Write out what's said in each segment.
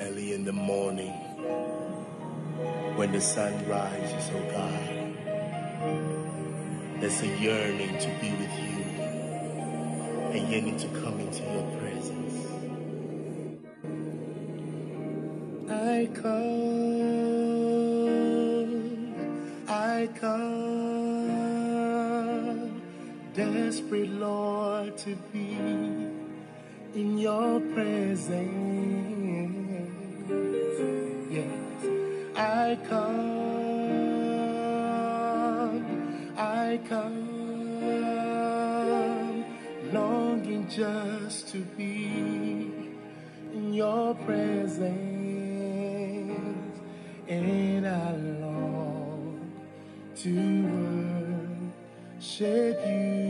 early in the morning when the sun rises, oh God. There's a yearning to be with you, a yearning to come into your presence. I come, I come, desperate Lord to be in your presence. to be in your presence, and I long to worship you.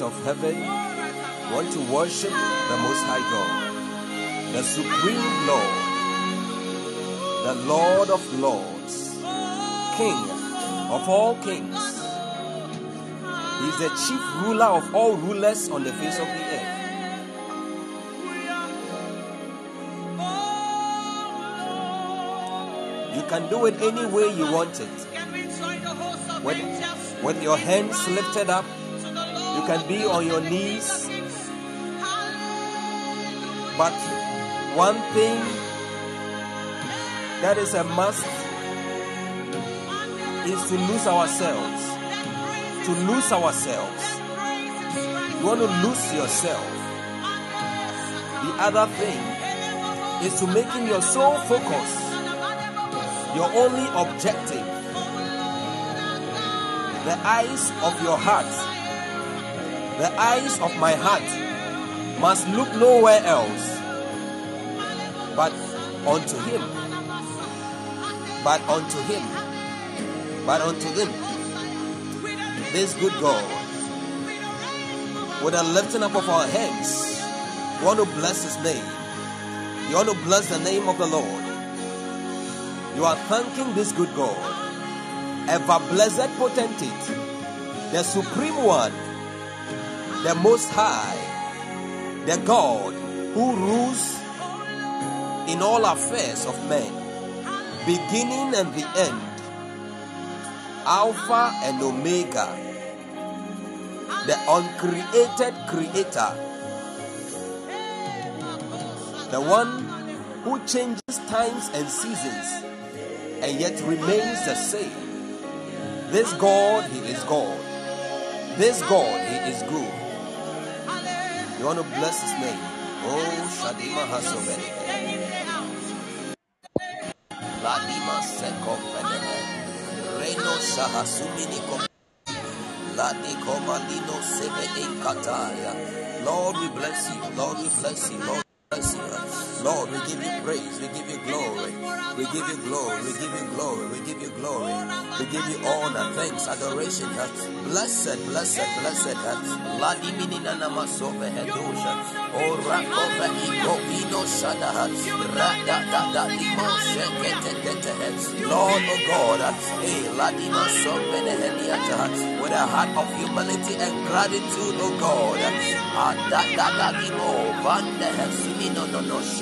Host of heaven, want to worship the Most High God, the Supreme Lord, the Lord of Lords, King of all kings. He is the chief ruler of all rulers on the face of the earth. You can do it any way you want it. With, with your hands lifted up, you can be on your knees. But one thing that is a must is to lose ourselves. To lose ourselves. You want to lose yourself. The other thing is to making your sole focus your only objective. The eyes of your heart, the eyes of my heart must look nowhere else but unto Him. But unto Him. But unto Him. This good God. With a lifting up of our hands, you want to bless His name. You want to bless the name of the Lord. You are thanking this good God, ever blessed potentate, the supreme one, the most high, the God who rules in all affairs of men, beginning and the end, Alpha and Omega, the uncreated creator, the one who changes times and seasons and yet remains the same. This God, He is God. This God, He is good. You want to bless His name. Oh, Shadima Hasobene. Ladima Seko Fenene. Reno Shahasumini Kom. Ladi Komalino Sebede Kataya. Lord, we bless you. Lord, we bless you. Lord, we bless you. Lord, we give you praise. We give you glory. We give you glory. We give you glory. We give you glory. We give you honor, thanks, adoration. Blessed, blessed, blessed. Ladi namasove hedosha. O rakova iko ino shada. Rada da da limo shekete tete. Lord, oh God. With a heart of humility and gratitude, oh God. Ah, da da limo vande hesimino no no.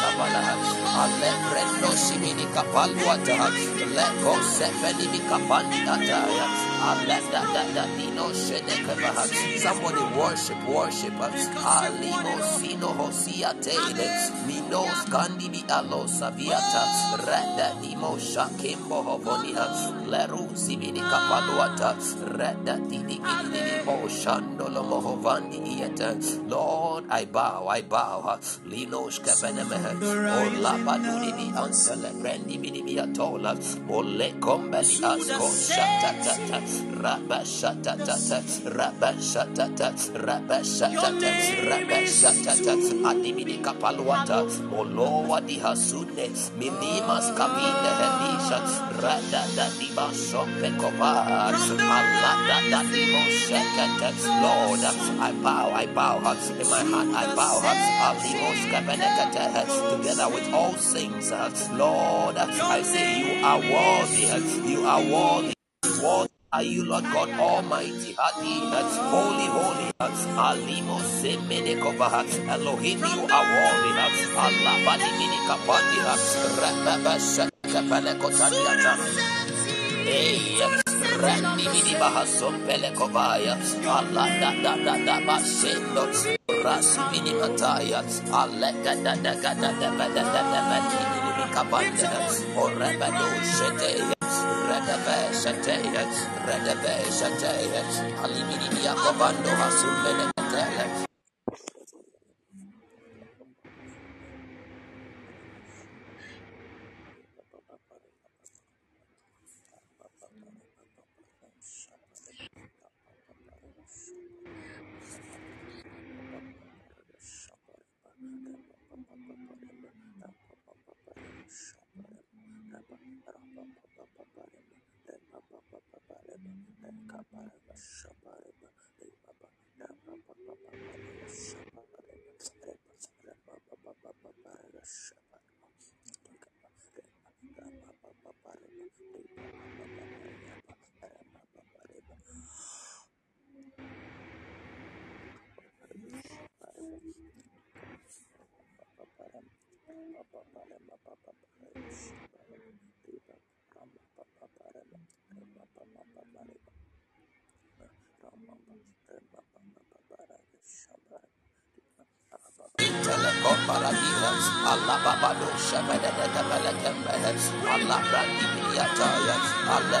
Kabalaha, Alebreno Simini Kapaluata, Leko Sefeni Mikapandata, Alenda Dadadino Shedekevaha. Somebody worship, worship us. Alimo Sino Hosia Tele, Minos Candibi Alo Saviata, Reda Dimo Shakimbo Hobonia, Leru Simini Kapaluata, Reda Didi Gidini Ho Shandolo Mohovandi Yeta. Lord, I bow, I bow. Linos Kabenemehe. O labaduri bi ansele brendi bidi bi atola. Ole kombeli asko shatatata. Rabba shatatata. Rabba shatata. Rabba shatata. Rabba shatata. Adibidi kapaluata. Olo wadi hasune. Milimas kabine helisha. Rada da di baso pekoba. Allah da da di mo shekete. Lord, I bow, I bow. In my heart, I bow. Alimos kabenekete. Together with all things, Lord, I say you are worthy. You are worthy. Worthy are you, Lord God Almighty, Hadi, holy, holy, That's Alimo Semenekova, Elohim, you are worthy, Allah Badi Minikapandi, Rababa Shakapanekotaniata. Hey, Randy Mini Bahasom Pelekobaya, Allah da da da da Basendo, Rasi Mini Mataya, Allah da da da da da da da da da da da Kabanda, Orebado Shete. Redebe Shatea, Redebe Shatea, Alimini Yakobando Hasumele Inteleko paradilas, Allah tembele, Allah Allah. Allah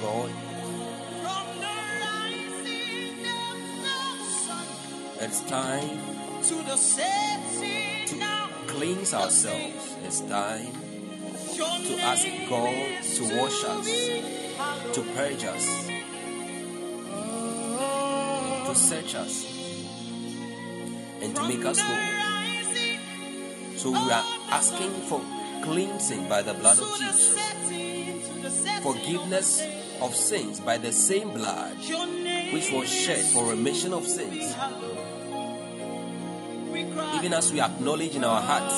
God, it's time To the setting now, cleanse ourselves. It's time to ask God to wash us, to purge us, to search us, and to make us whole. So we are asking for cleansing by the blood of Jesus, setting, to the setting. forgiveness of sins by the same blood which was shed for remission of sins. hallowed. We cry, Even as we acknowledge in our hearts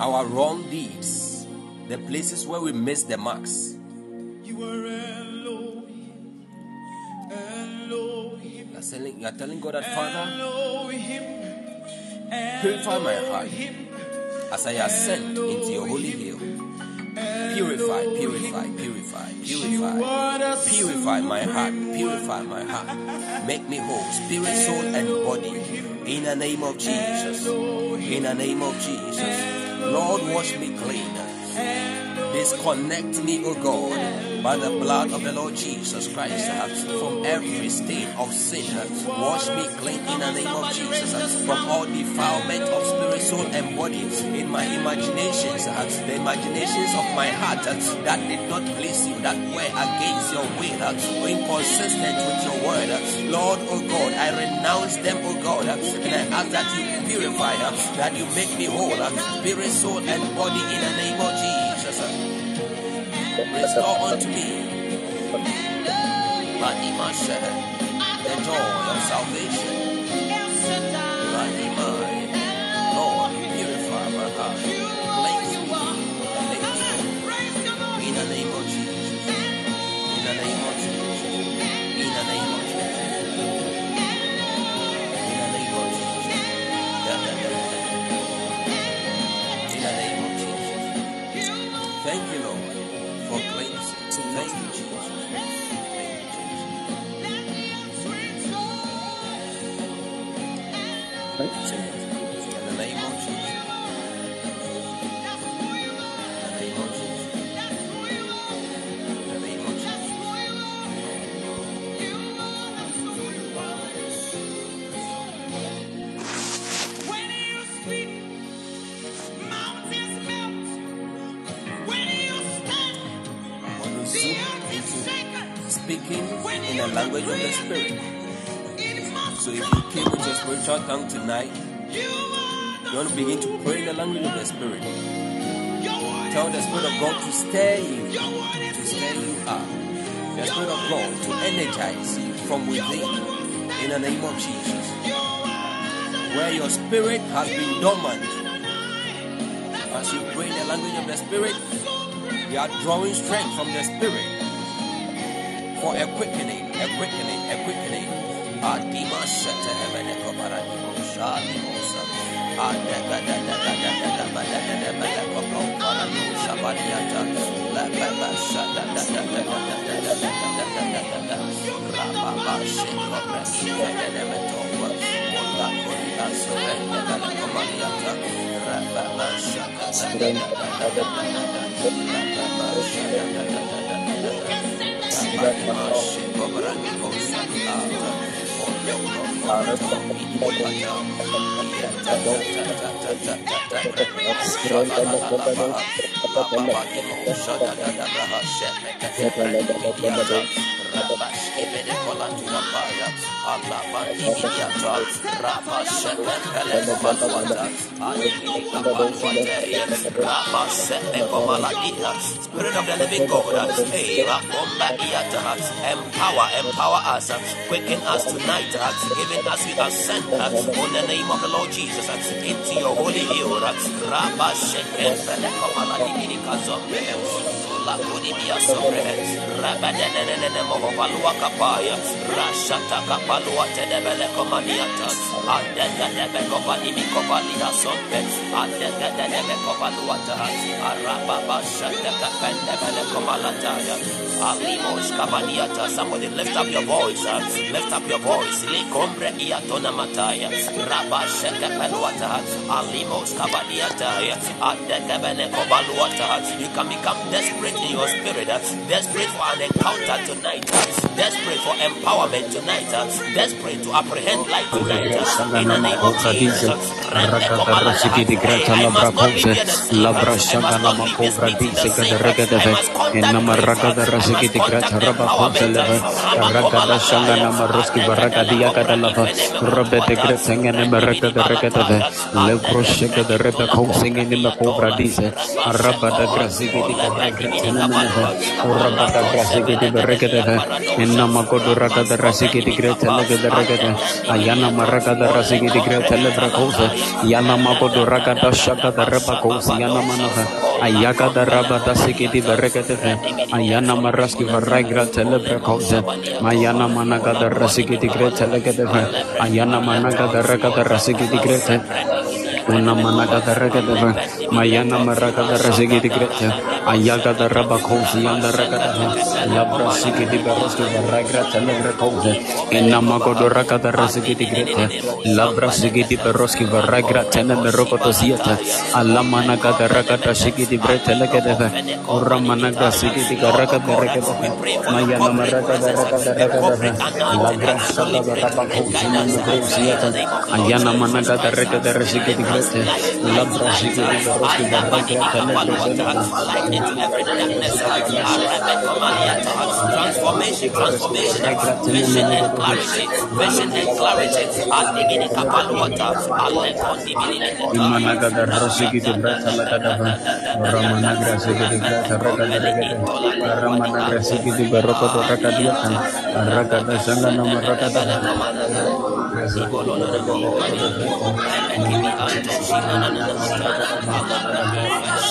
our wrong deeds, the places where we missed the marks, you are Elohim, Elohim, you are telling, you are telling God that, Father, purify my heart as I ascend into your holy hill. Purify, purify, purify, purify. Purify my heart, purify my heart. Make me whole, spirit, soul, and body. In the name of Jesus. In the name of Jesus. Lord, wash me clean. Disconnect me, O God, by the blood of the Lord Jesus Christ from every stain of sin. Wash me clean in the name of Jesus from all defilement of spirit, soul, and body in my imaginations, the imaginations of my heart that did not please you, that were against your will, inconsistent with your word. Lord, O God, I renounce them, O God, and I ask that you purify, that you make me whole, spirit, soul, and body in the name of Jesus. Restore unto me. Radima Shehe, the joy of salvation. Radima, spiritual tongue tonight, you want to begin to pray in the language of the Spirit. Tell the Spirit of God to stir you, to stir you up. The Spirit of God to energize you from within in the name of Jesus. Where your spirit has been dormant, as you pray in the language of the Spirit, you are drawing strength from the Spirit for a quickening, a quickening, a quickening. Da da Rabba ebede Allah Spirit of the living God Empower, empower us Quicken us tonight Even us we ascend In the name of the Lord Jesus Into your holy hill la kudibia sobre rabadenene mohovalua kapaya. Rasha rashata kapalua tedebele komaniata. Adededebe kopanimi kopaliha sompe adededebe kopaluata arababashata kapendebele komalataya. Alimos Kabaniata. Somebody lift up your voice, lift up your voice, Likombre Iatona Mataya, Rabba Shaka Peluata, Alimos Kabaniata, Adega Bene Kovaluata. You can become desperate in your spirit, desperate for an encounter tonight, desperate for empowerment tonight, desperate to apprehend life tonight. In the name of Jesus. Rende komalata. Hey, I must not here the same. I must not zikiti grata raba konteleva raka da shanga na maruski baraka dia kata lava rabe te gre senga ne mereka de reka te ve le proshe ke de reka ko senga ne me ko bradise raba da gra zikiti grata grata na me ve raba da gra zikiti bereka te ve enna ma ko do raka da rasikiti grata le ke de reka te ayana maraka da rasikiti grata le bra ko se yana ma ko do raka da shaka da raba ko se yana ma na ayaka da raba da sikiti bereka te ve ayana raski varai grata lebre kauze mayana mana gada ke tigreta legede ayana mana gada ki tikre tigreta una mana gada regede mayana ki tikre tigreta Ayagada Rabakosi and the Rakata, Labra Sikiti Baroski, the Ragrata Lebrakove, and Namagodo Rakata Rasikiti Greta, Labra Sikiti Baroski, the Ragrata Lebrakoto Zieta, Alamanaga the Rakata Sikiti Breta Lekadeva, Uramanaga Sikiti Garaka the Rakata, Mayana Maraka the Rakata, Labra Saka the Rabakosi and the Greta, Ayana Managa the Rakata Rasikiti Greta, Labra Sikiti Baroski, the Ragrata Lebrakoto. Into every darkness. Transformation, transformation, vision and clarity, vision and clarity. Adigini kapaluata, alekondi bilini Imanaga da rasiki di brata la kada ba ramana grasiki di brata raka da raka ramana grasiki di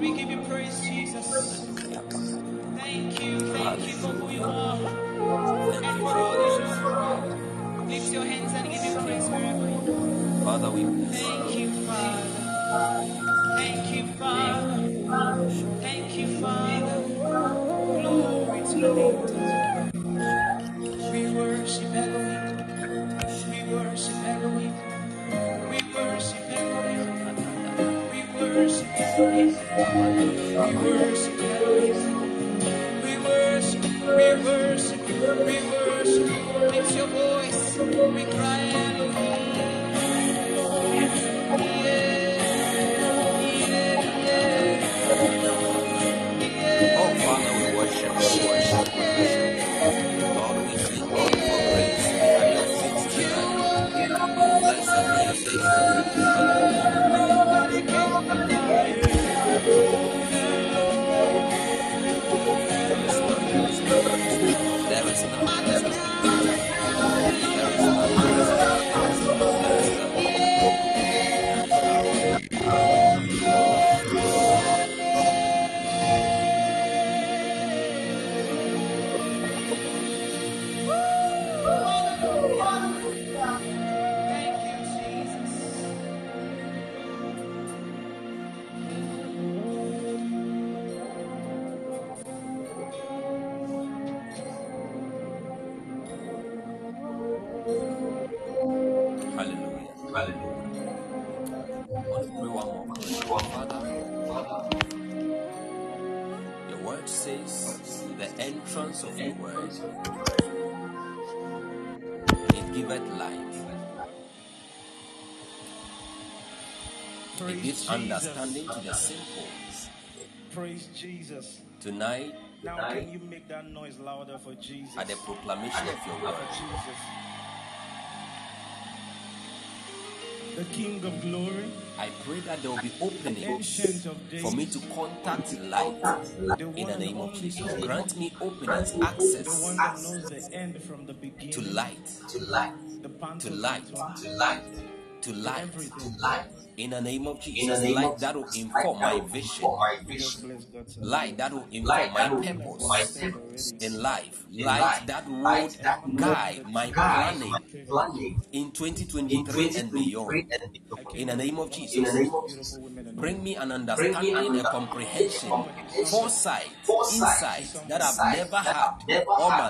We give you praise, Jesus. Thank you, thank you for who you are. You for all you. Lift your hands and give him praise wherever you. Father, we Thank you, Father. Thank you, Father. Thank you, Father. Glory to your name. We worship Elohim. We worship Elohim. We worship Elohim. We worship Elohim. We worship Elohim. We worship, we worship, we worship. Lift your voice. We cry Elohim. Understanding to the simple. Praise Jesus. Tonight, Now, can you make that noise louder for Jesus? at the proclamation of your word, Jesus. The King of Glory, I pray that there will be openings for me to contact life the in the name of Jesus. Grant me openings, access one that knows the end from the beginning, to light, to light, to light, to light, to light. In the name of Jesus, name light of that will inform my vision. Light that will inform my purpose in life. Light that would guide my planning in 2023 and beyond. In the name of Jesus, bring me an understanding, a comprehension, foresight, insight that I've never had all my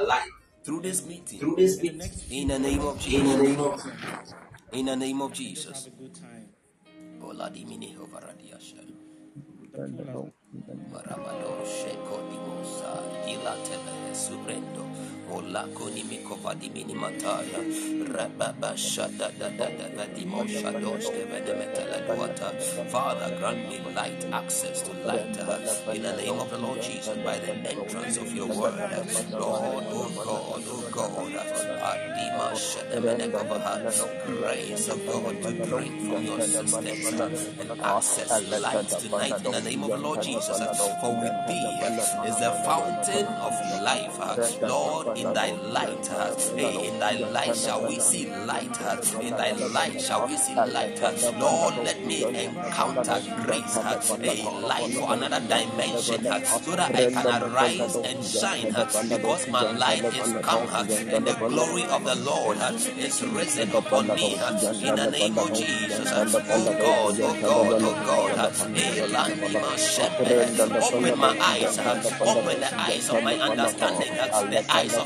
life. Through this meeting, in the name of Jesus. In the name of Jesus. Maramano Sheko Molako ni mikovadi mini mataya. Rababa shada da da da da dimo shadosh kevede metele duata. Father, grant me light access to light uh, in the name of the Lord Jesus by the entrance of your word. Lord, oh God, oh God, uh, Adima shedemene kovaha. grace of God to drink from your systems uh, and access light tonight in the name of the Lord Jesus. uh, For with thee uh, is the fountain of life. uh, Lord, in thy light, uh, in thy light shall we see light. uh, In thy light shall we see light. uh, Lord, let me encounter grace. uh, Hey, light for another dimension uh, so that I can arise and shine uh, because my light is come uh, and the glory of the Lord uh, is risen upon me uh, in the name of Jesus. uh, Oh God, oh God, oh God. uh, Hey, Landi, my shepherd, open my eyes, uh, open the eyes of my understanding, uh, the eyes of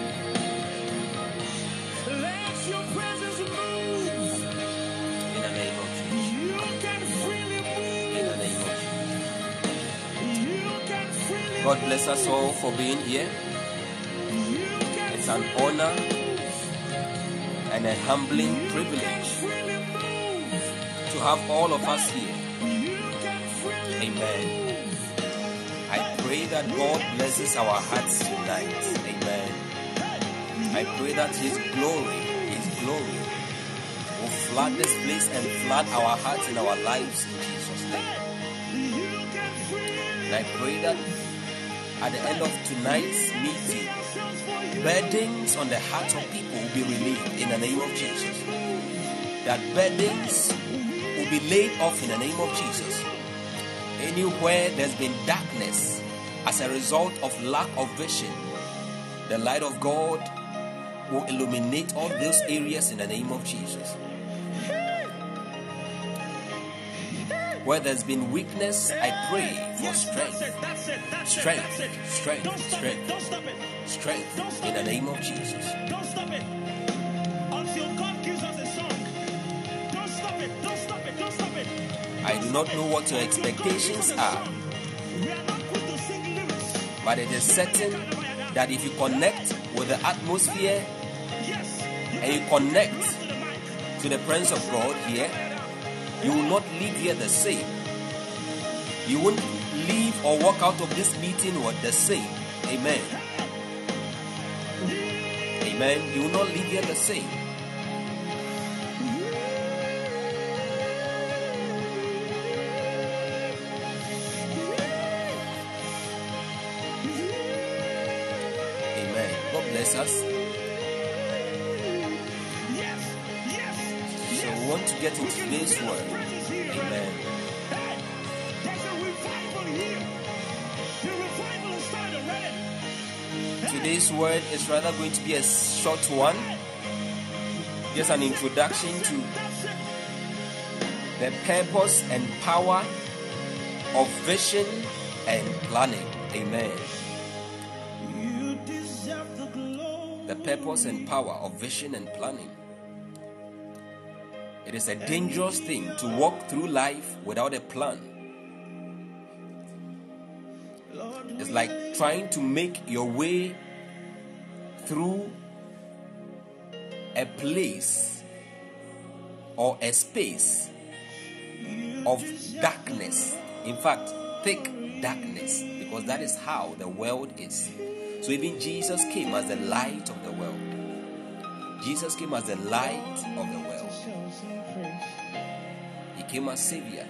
God bless us all for being here. It's an honor and a humbling privilege to have all of us here. Amen. I pray that God blesses our hearts tonight. Amen. I pray that His glory, His glory, will flood this place and flood our hearts and our lives in Jesus' name. And I pray that at the end of tonight's meeting, burdens on the hearts of people will be relieved in the name of Jesus. That burdens will be laid off in the name of Jesus. Anywhere there's been darkness as a result of lack of vision, the light of God will illuminate all those areas in the name of Jesus. Where there's been weakness, I pray for strength. That's it. That's Strength, it. That's it. strength, strength. it. Don't stop it. Strength in the name of Jesus. Don't stop it. Until God gives us a song. Don't stop it. Don't stop it. Don't stop it. I do not know what your expectations are, We are not going to sing lyrics. but it is certain that if you connect with the atmosphere and you connect To the mic. to the presence of God here, you will not leave here the same. You won't leave or walk out of this meeting with the same. Amen. Amen. You will not leave here the same. this word is rather going to be a short one, just an introduction to the purpose and power of vision and planning. Amen. The purpose and power of vision and planning. It is a dangerous thing to walk through life without a plan. It's like trying to make your way through a place or a space of darkness. In fact, thick darkness, because that is how the world is. So even Jesus came as the light of the world. Jesus came as the light of the world. He came as Savior.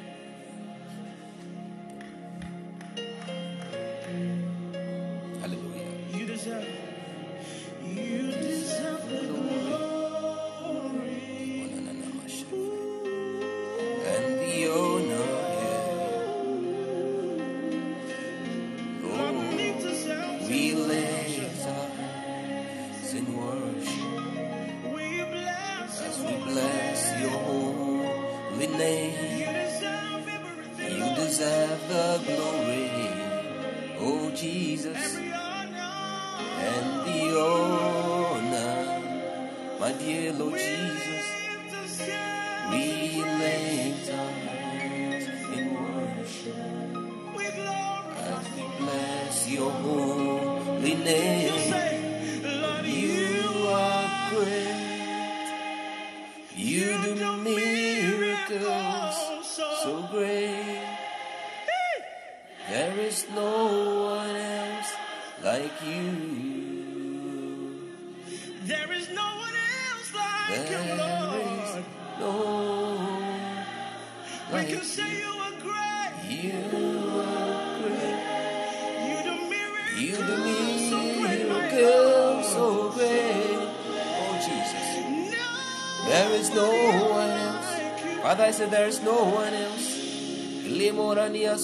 realize that there's no one else. Limorania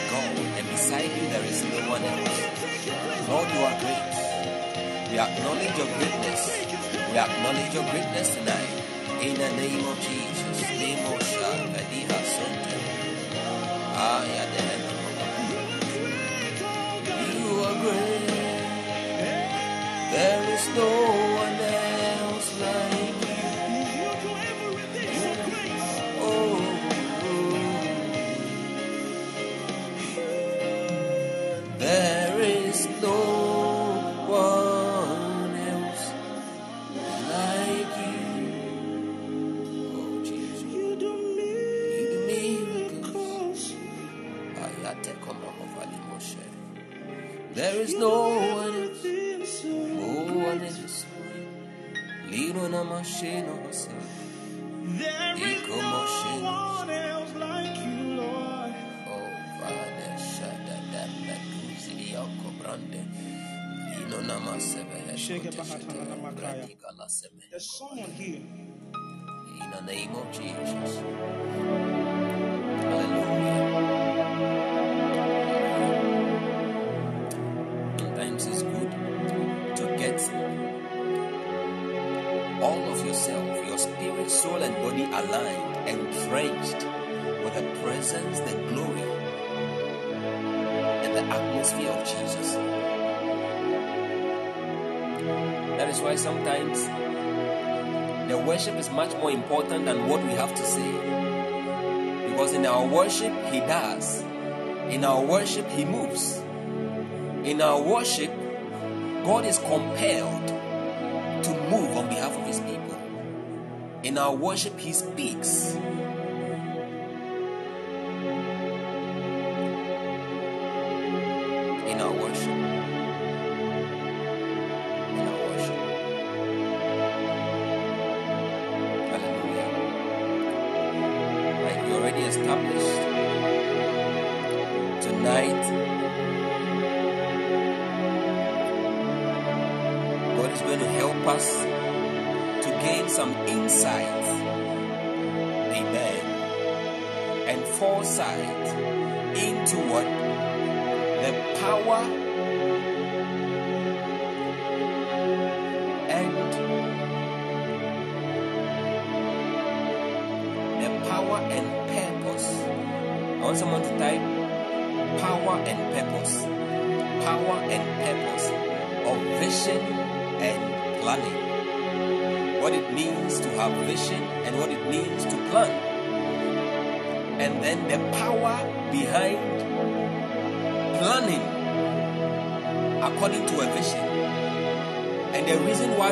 are God, and beside you there is no one else. Lord, you are great. We acknowledge your greatness. We acknowledge your greatness tonight. In the name of Jesus. There is no one else. No one else. Lino na mashino hose. There is no one else like you, Lord. Oh, Father, shada da da kuzi yako brande. Lino na masebe. Shake bahatana na makaya. There's someone here. In the name of Jesus. Hallelujah. Soul, and body aligned and drenched with the presence, the glory, and the atmosphere of Jesus. That is why sometimes the worship is much more important than what we have to say. Because in our worship, He does. In our worship, He moves. In our worship, God is compelled In our worship, He speaks.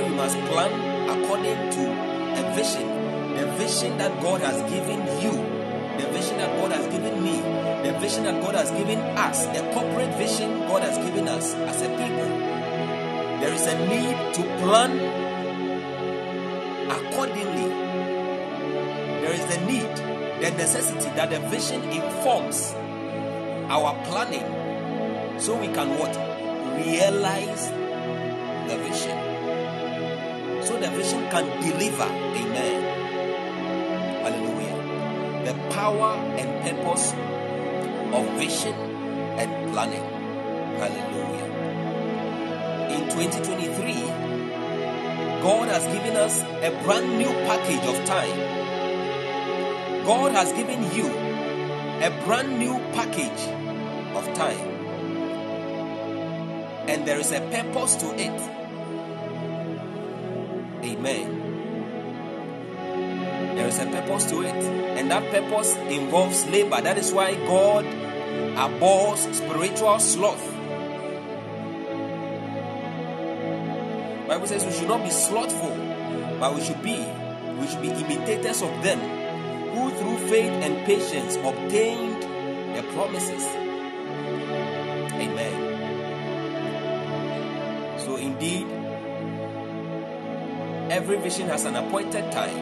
We must plan according to a vision, the vision that God has given you, the vision that God has given me, the vision that God has given us, the corporate vision God has given us as a people. There is a need to plan accordingly. There is the need, the necessity that the vision informs our planning so we can what? Realize So the vision can deliver. Amen. Hallelujah. The power and purpose of vision and planning. Hallelujah. In 2023, God has given us a brand new package of time. God has given you a brand new package of time. And there is a purpose to it. Amen. There is a purpose to it. And that purpose involves labor. That is why God abhors spiritual sloth. Bible says we should not be slothful, but we should be we should be imitators of them who through faith and patience obtained the promises. Every vision has an appointed time.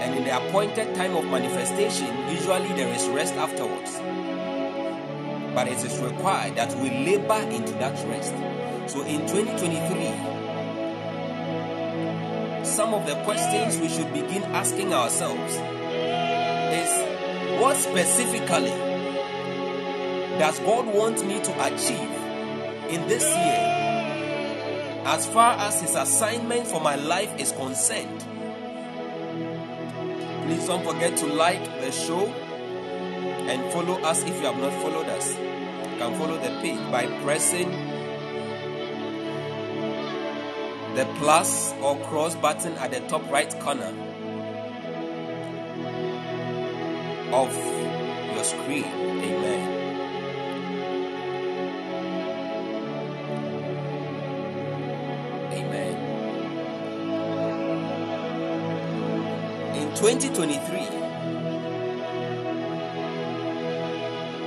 And in the appointed time of manifestation, usually there is rest afterwards. But it is required that we labor into that rest. So in 2023, some of the questions we should begin asking ourselves is what specifically does God want me to achieve in this year as far as His assignment for my life is concerned? Please don't forget to like the show and follow us if you have not followed us. You can follow the page by pressing the plus or cross button at the top right corner of your screen. 2023,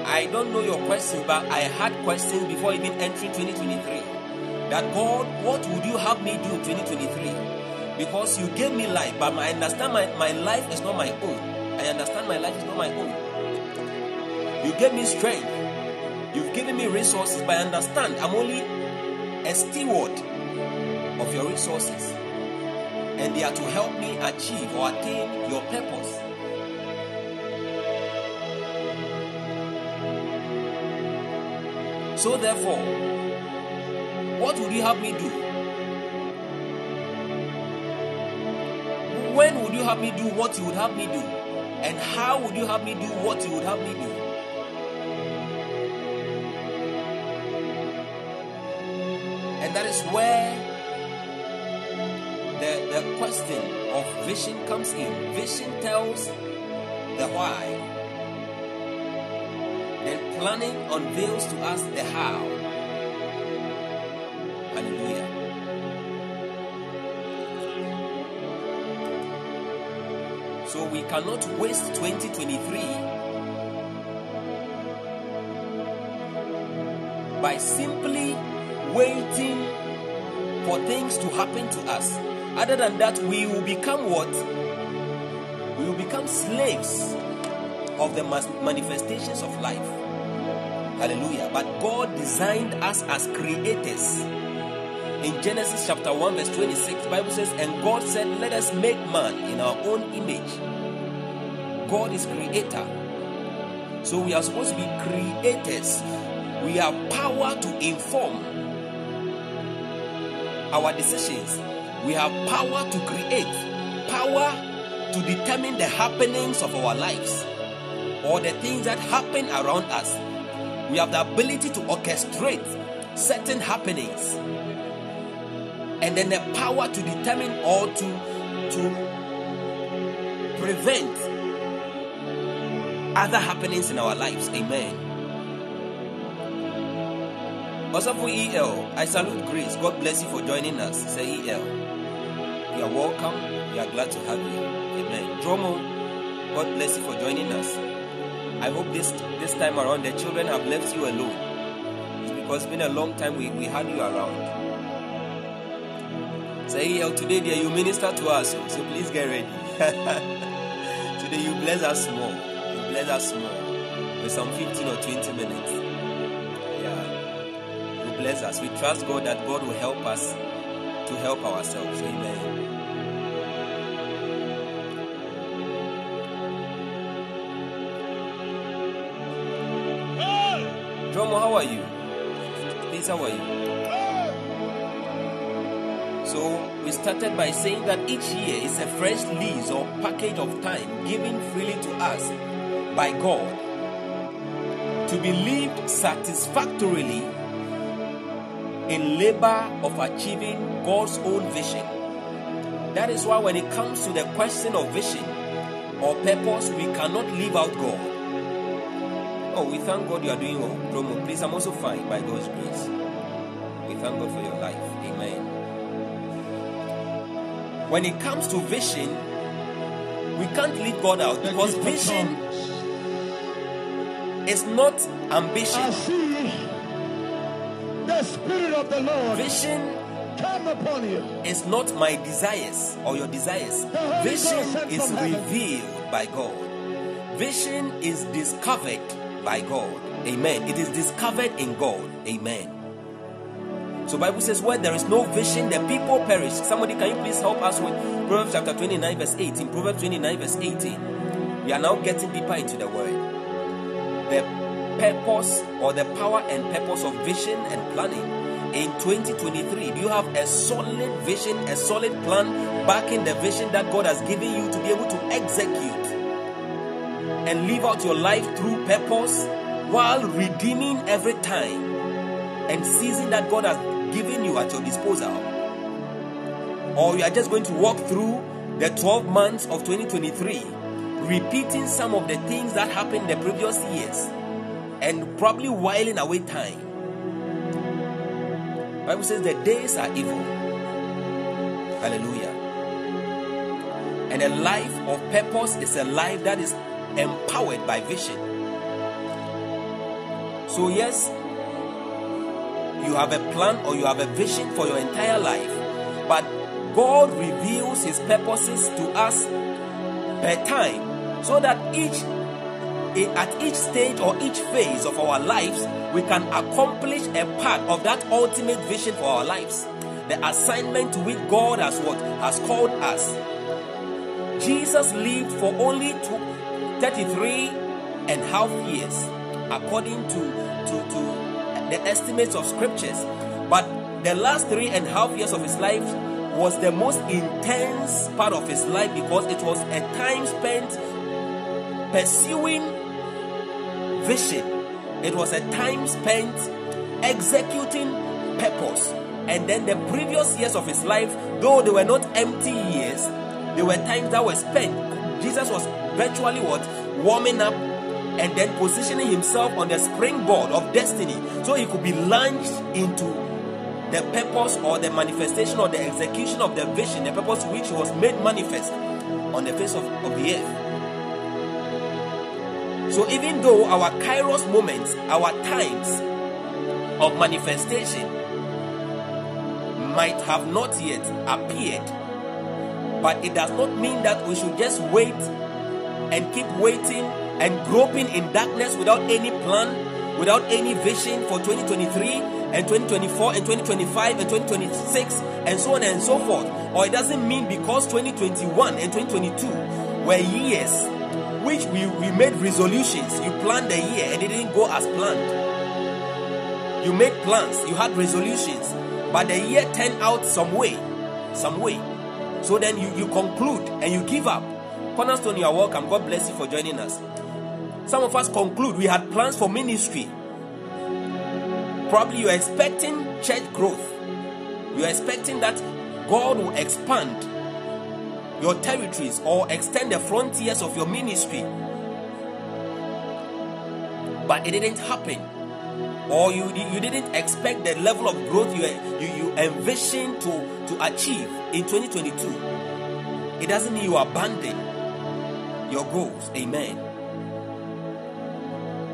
I don't know your questions, but I had questions before even entering 2023. That God, what would you have me do in 2023? Because you gave me life, but I understand my, my life is not my own. I understand my life is not my own. You gave me strength. You've given me resources, but I understand I'm only a steward of your resources. And they are to help me achieve or attain your purpose. So, therefore, what would you have me do? When would you have me do what you would have me do? And how would you have me do what you would have me do? And that is where vision comes in. Vision tells the why. Then planning unveils to us the how. Hallelujah. So we cannot waste 2023 by simply waiting for things to happen to us. Other than that, we will become what? We will become slaves of the manifestations of life. Hallelujah. But God designed us as creators. In Genesis chapter 1, verse 26, Bible says, And God said, Let us make man in our own image. God is creator. So we are supposed to be creators. We have power to inform our decisions. We have power to create, power to determine the happenings of our lives or the things that happen around us. We have the ability to orchestrate certain happenings and then the power to determine or to, to prevent other happenings in our lives. Amen. Also for EL, I salute Grace. God bless you for joining us. Say EL. You are welcome. We are glad to have you. Amen. Dromo, God bless you for joining us. I hope this this time around the children have left you alone. It's because it's been a long time we, we had you around. Say EL, today dear, you minister to us, so so please get ready. today you bless us more. You bless us more with some 15 or 20 minutes. Yeah will bless us. We trust God that God will help us to help ourselves. Amen. Dromo, how are you? Please, how are you? So, we started by saying that each year is a fresh lease or package of time given freely to us by God to be lived satisfactorily in labor of achieving God's own vision. That is why, when it comes to the question of vision or purpose, we cannot leave out God. Oh, we thank God you are doing well. Promo, please, I'm also fine by God's grace. We thank God for your life. Amen. When it comes to vision, we can't leave God out because vision is not ambition. Spirit of the Lord Vision come upon you. is not my desires or your desires. Vision is revealed by God. Vision is discovered by God. Amen. It is discovered in God. Amen. So Bible says where there is no vision, the people perish. Somebody can you please help us with Proverbs chapter 29 verse 18. Proverbs 29 verse 18. We are now getting deeper into the word. The purpose or the power and purpose of vision and planning in 2023 do you have a solid vision a solid plan backing the vision that god has given you to be able to execute and live out your life through purpose while redeeming every time and season that god has given you at your disposal? Or you are just going to walk through the 12 months of 2023 repeating some of the things that happened the previous years and probably whiling away time Bible says the days are evil. Hallelujah. And a life of purpose is a life that is empowered by vision. So, yes, you have a plan or you have a vision for your entire life, but God reveals His purposes to us per time so that each at each stage or each phase of our lives we can accomplish a part of that ultimate vision for our lives. The assignment to which God has what? Has called us. Jesus lived for only two, 33 and half years according to, to, to the estimates of scriptures. But the last three and a half years of his life was the most intense part of his life because it was a time spent pursuing vision. It was a time spent executing purpose. And then the previous years of his life, though they were not empty years, they were times that were spent. Jesus was virtually what? Warming up and then positioning himself on the springboard of destiny so he could be launched into the purpose or the manifestation or the execution of the vision, the purpose which was made manifest on the face of, of the earth. So even though our kairos moments, our times of manifestation might have not yet appeared, but it does not mean that we should just wait and keep waiting and groping in darkness without any plan, without any vision for 2023 and 2024 and 2025 and 2026 and so on and so forth. Or it doesn't mean because 2021 and 2022 were years which we, we made resolutions. You planned the year and it didn't go as planned. You made plans, you had resolutions, but the year turned out some way, some way. So then you, you conclude and you give up. Cornerstone, you are welcome. God bless you for joining us. Some of us conclude we had plans for ministry Probably you're expecting church growth. You're expecting that God will expand your territories or extend the frontiers of your ministry. But it didn't happen. Or you, you didn't expect the level of growth you, you, you envisioned to, to achieve in 2022. It doesn't mean you abandon your goals. Amen.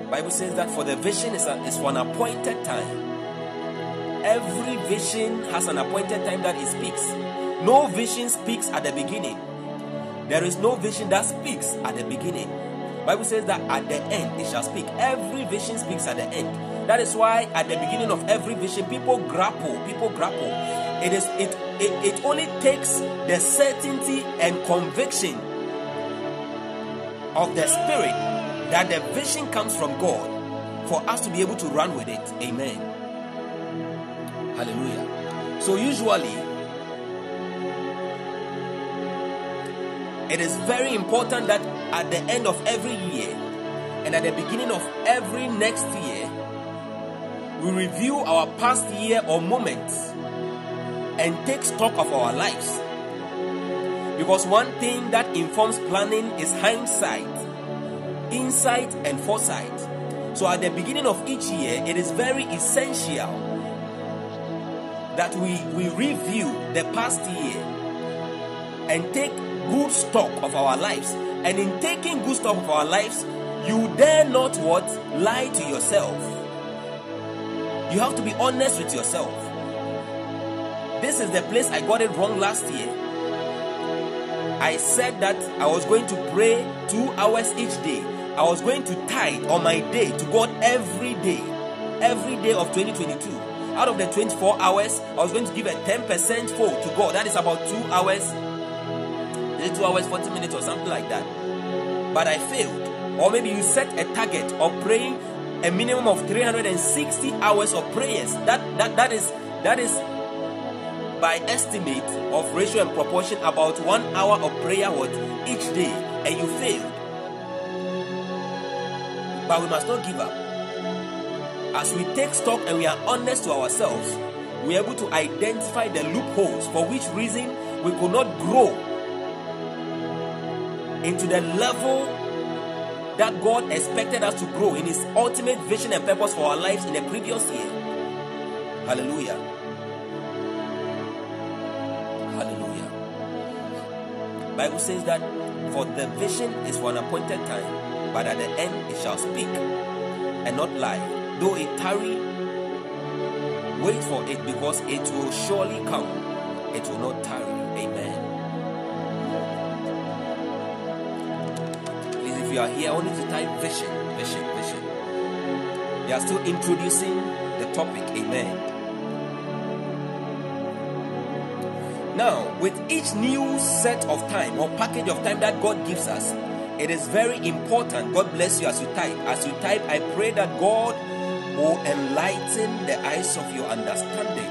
Bible says that for the vision is, a, is for an appointed time. Every vision has an appointed time that it speaks. No vision speaks at the beginning. There is no vision that speaks at the beginning. Bible says that at the end it shall speak. Every vision speaks at the end. That is why at the beginning of every vision, people grapple. People grapple. It is it it, it only takes the certainty and conviction of the spirit that the vision comes from God for us to be able to run with it. Amen. Hallelujah. So, usually, it is very important that at the end of every year and at the beginning of every next year, we review our past year or moments and take stock of our lives. Because one thing that informs planning is hindsight insight and foresight. So at the beginning of each year, it is very essential that we, we review the past year and take good stock of our lives. And in taking good stock of our lives, you dare not what? Lie to yourself. You have to be honest with yourself. This is the place I got it wrong last year. I said that I was going to pray two hours each day I was going to tithe on my day to God every day, every day of 2022. Out of the 24 hours, I was going to give a 10% full to God. That is about two hours, two hours, 40 minutes, or something like that. But I failed. Or maybe you set a target of praying a minimum of 360 hours of prayers. That that that is that is by estimate of ratio and proportion about one hour of prayer what each day, and you failed. But we must not give up. As we take stock and we are honest to ourselves, we are able to identify the loopholes for which reason we could not grow into the level that God expected us to grow in His ultimate vision and purpose for our lives in the previous year. Hallelujah. Hallelujah. Bible says that for the vision is for an appointed time but at the end it shall speak and not lie. though it tarry, wait for it because it will surely come. It will not tarry. You are here, you to type vision, vision, vision. They are still introducing the topic. Amen. Now, with each new set of time or package of time that God gives us, it is very important. God bless you as you type. As you type, I pray that God will enlighten the eyes of your understanding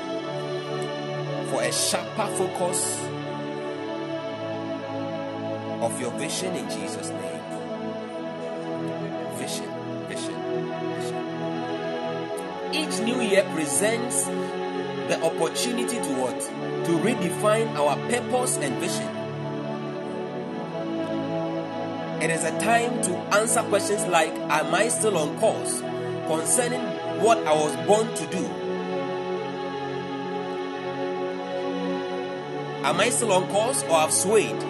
for a sharper focus of your vision in Jesus' name. Year presents the opportunity to what? To redefine our purpose and vision. It is a time to answer questions like Am I still on course concerning what I was born to do? Am I still on course or have swayed?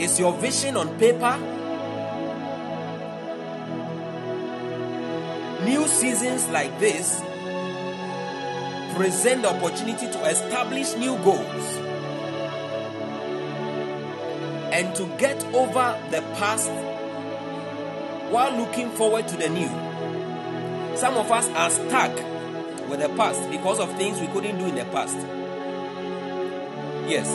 Is your vision on paper? Seasons like this present the opportunity to establish new goals and to get over the past while looking forward to the new. Some of us are stuck with the past because of things we couldn't do in the past. Yes.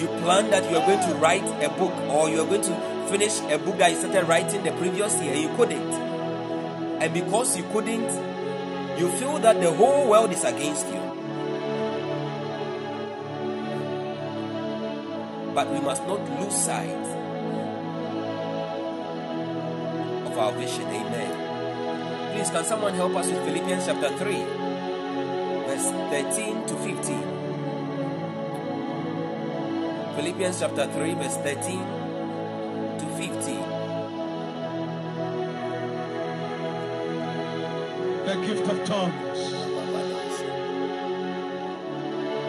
You plan that you are going to write a book or you are going to finish a book that you started writing the previous year. You couldn't. And because you couldn't, you feel that the whole world is against you. But we must not lose sight of our vision. Amen. Please, can someone help us with Philippians chapter 3, verse 13 to 15? Philippians chapter 3, verse 13 gift of tongues.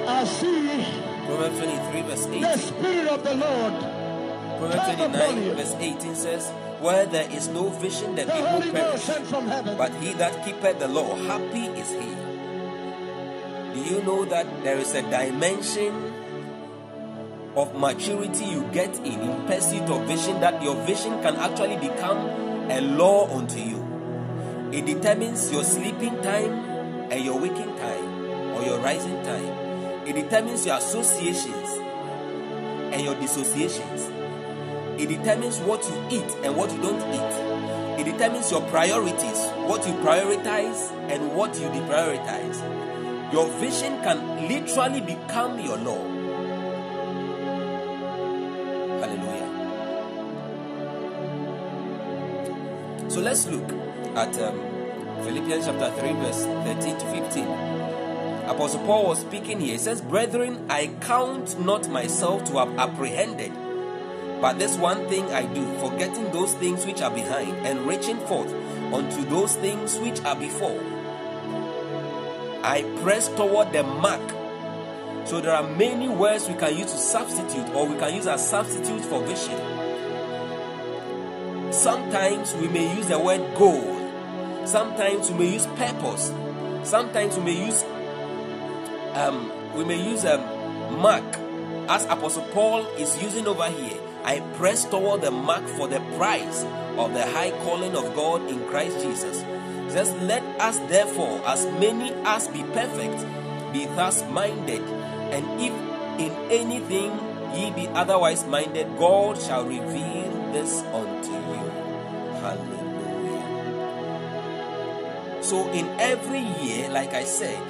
I see Proverbs 23, verse the Spirit of the Lord. Proverbs come 29, verse 18 says, Where there is no vision, the The people Holy perish. sent from heaven. But he that keepeth the law, happy is he. Do you know that there is a dimension of maturity you get in in pursuit of vision that your vision can actually become a law unto you? It determines your sleeping time and your waking time or your rising time. It determines your associations and your dissociations. It determines what you eat and what you don't eat. It determines your priorities, what you prioritize and what you deprioritize. Your vision can literally become your law. Hallelujah. So let's look at um, Philippians chapter 3, verse 13 to 15. Apostle Paul was speaking here. He says, Brethren, I count not myself to have apprehended. But this one thing I do, forgetting those things which are behind, and reaching forth unto those things which are before. I press toward the mark. So there are many words we can use to substitute, or we can use as substitute for vision. Sometimes we may use the word goal. Sometimes we may use purpose. Sometimes we may use um, we may use um, mark as Apostle Paul is using over here. I press toward the mark for the prize of the high calling of God in Christ Jesus. Just Let us therefore, as many as be perfect, be thus minded, and if in anything ye be otherwise minded, God shall reveal this unto you. Hallelujah. So, in every year, like I said,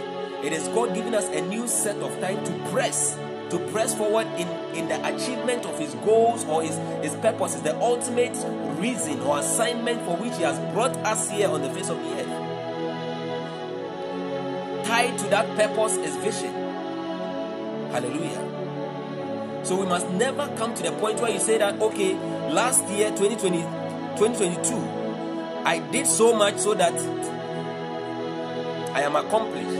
it is God giving us a new set of time to press, to press forward in, in the achievement of His goals or His, His purposes, the ultimate reason or assignment for which He has brought us here on the face of the earth. Tied to that purpose is vision. Hallelujah. So we must never come to the point where you say that, okay, last year, 2020, 2022, I did so much so that I am accomplished.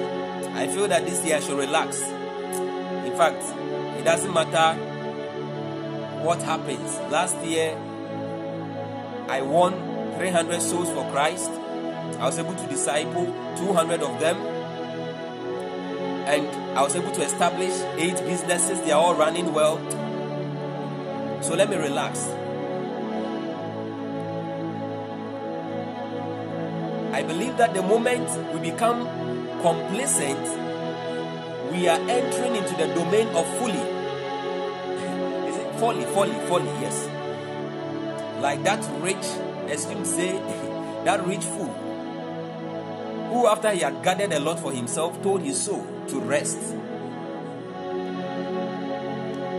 I feel that this year I should relax. In fact, it doesn't matter what happens. Last year, I won 300 souls for Christ. I was able to disciple 200 of them. And I was able to establish eight businesses. They are all running well. So let me relax. I believe that the moment we become complacent, we are entering into the domain of folly. Is it folly, folly, folly? Yes. Like that rich, as you say, that rich fool who, after he had gathered a lot for himself, told his soul to rest.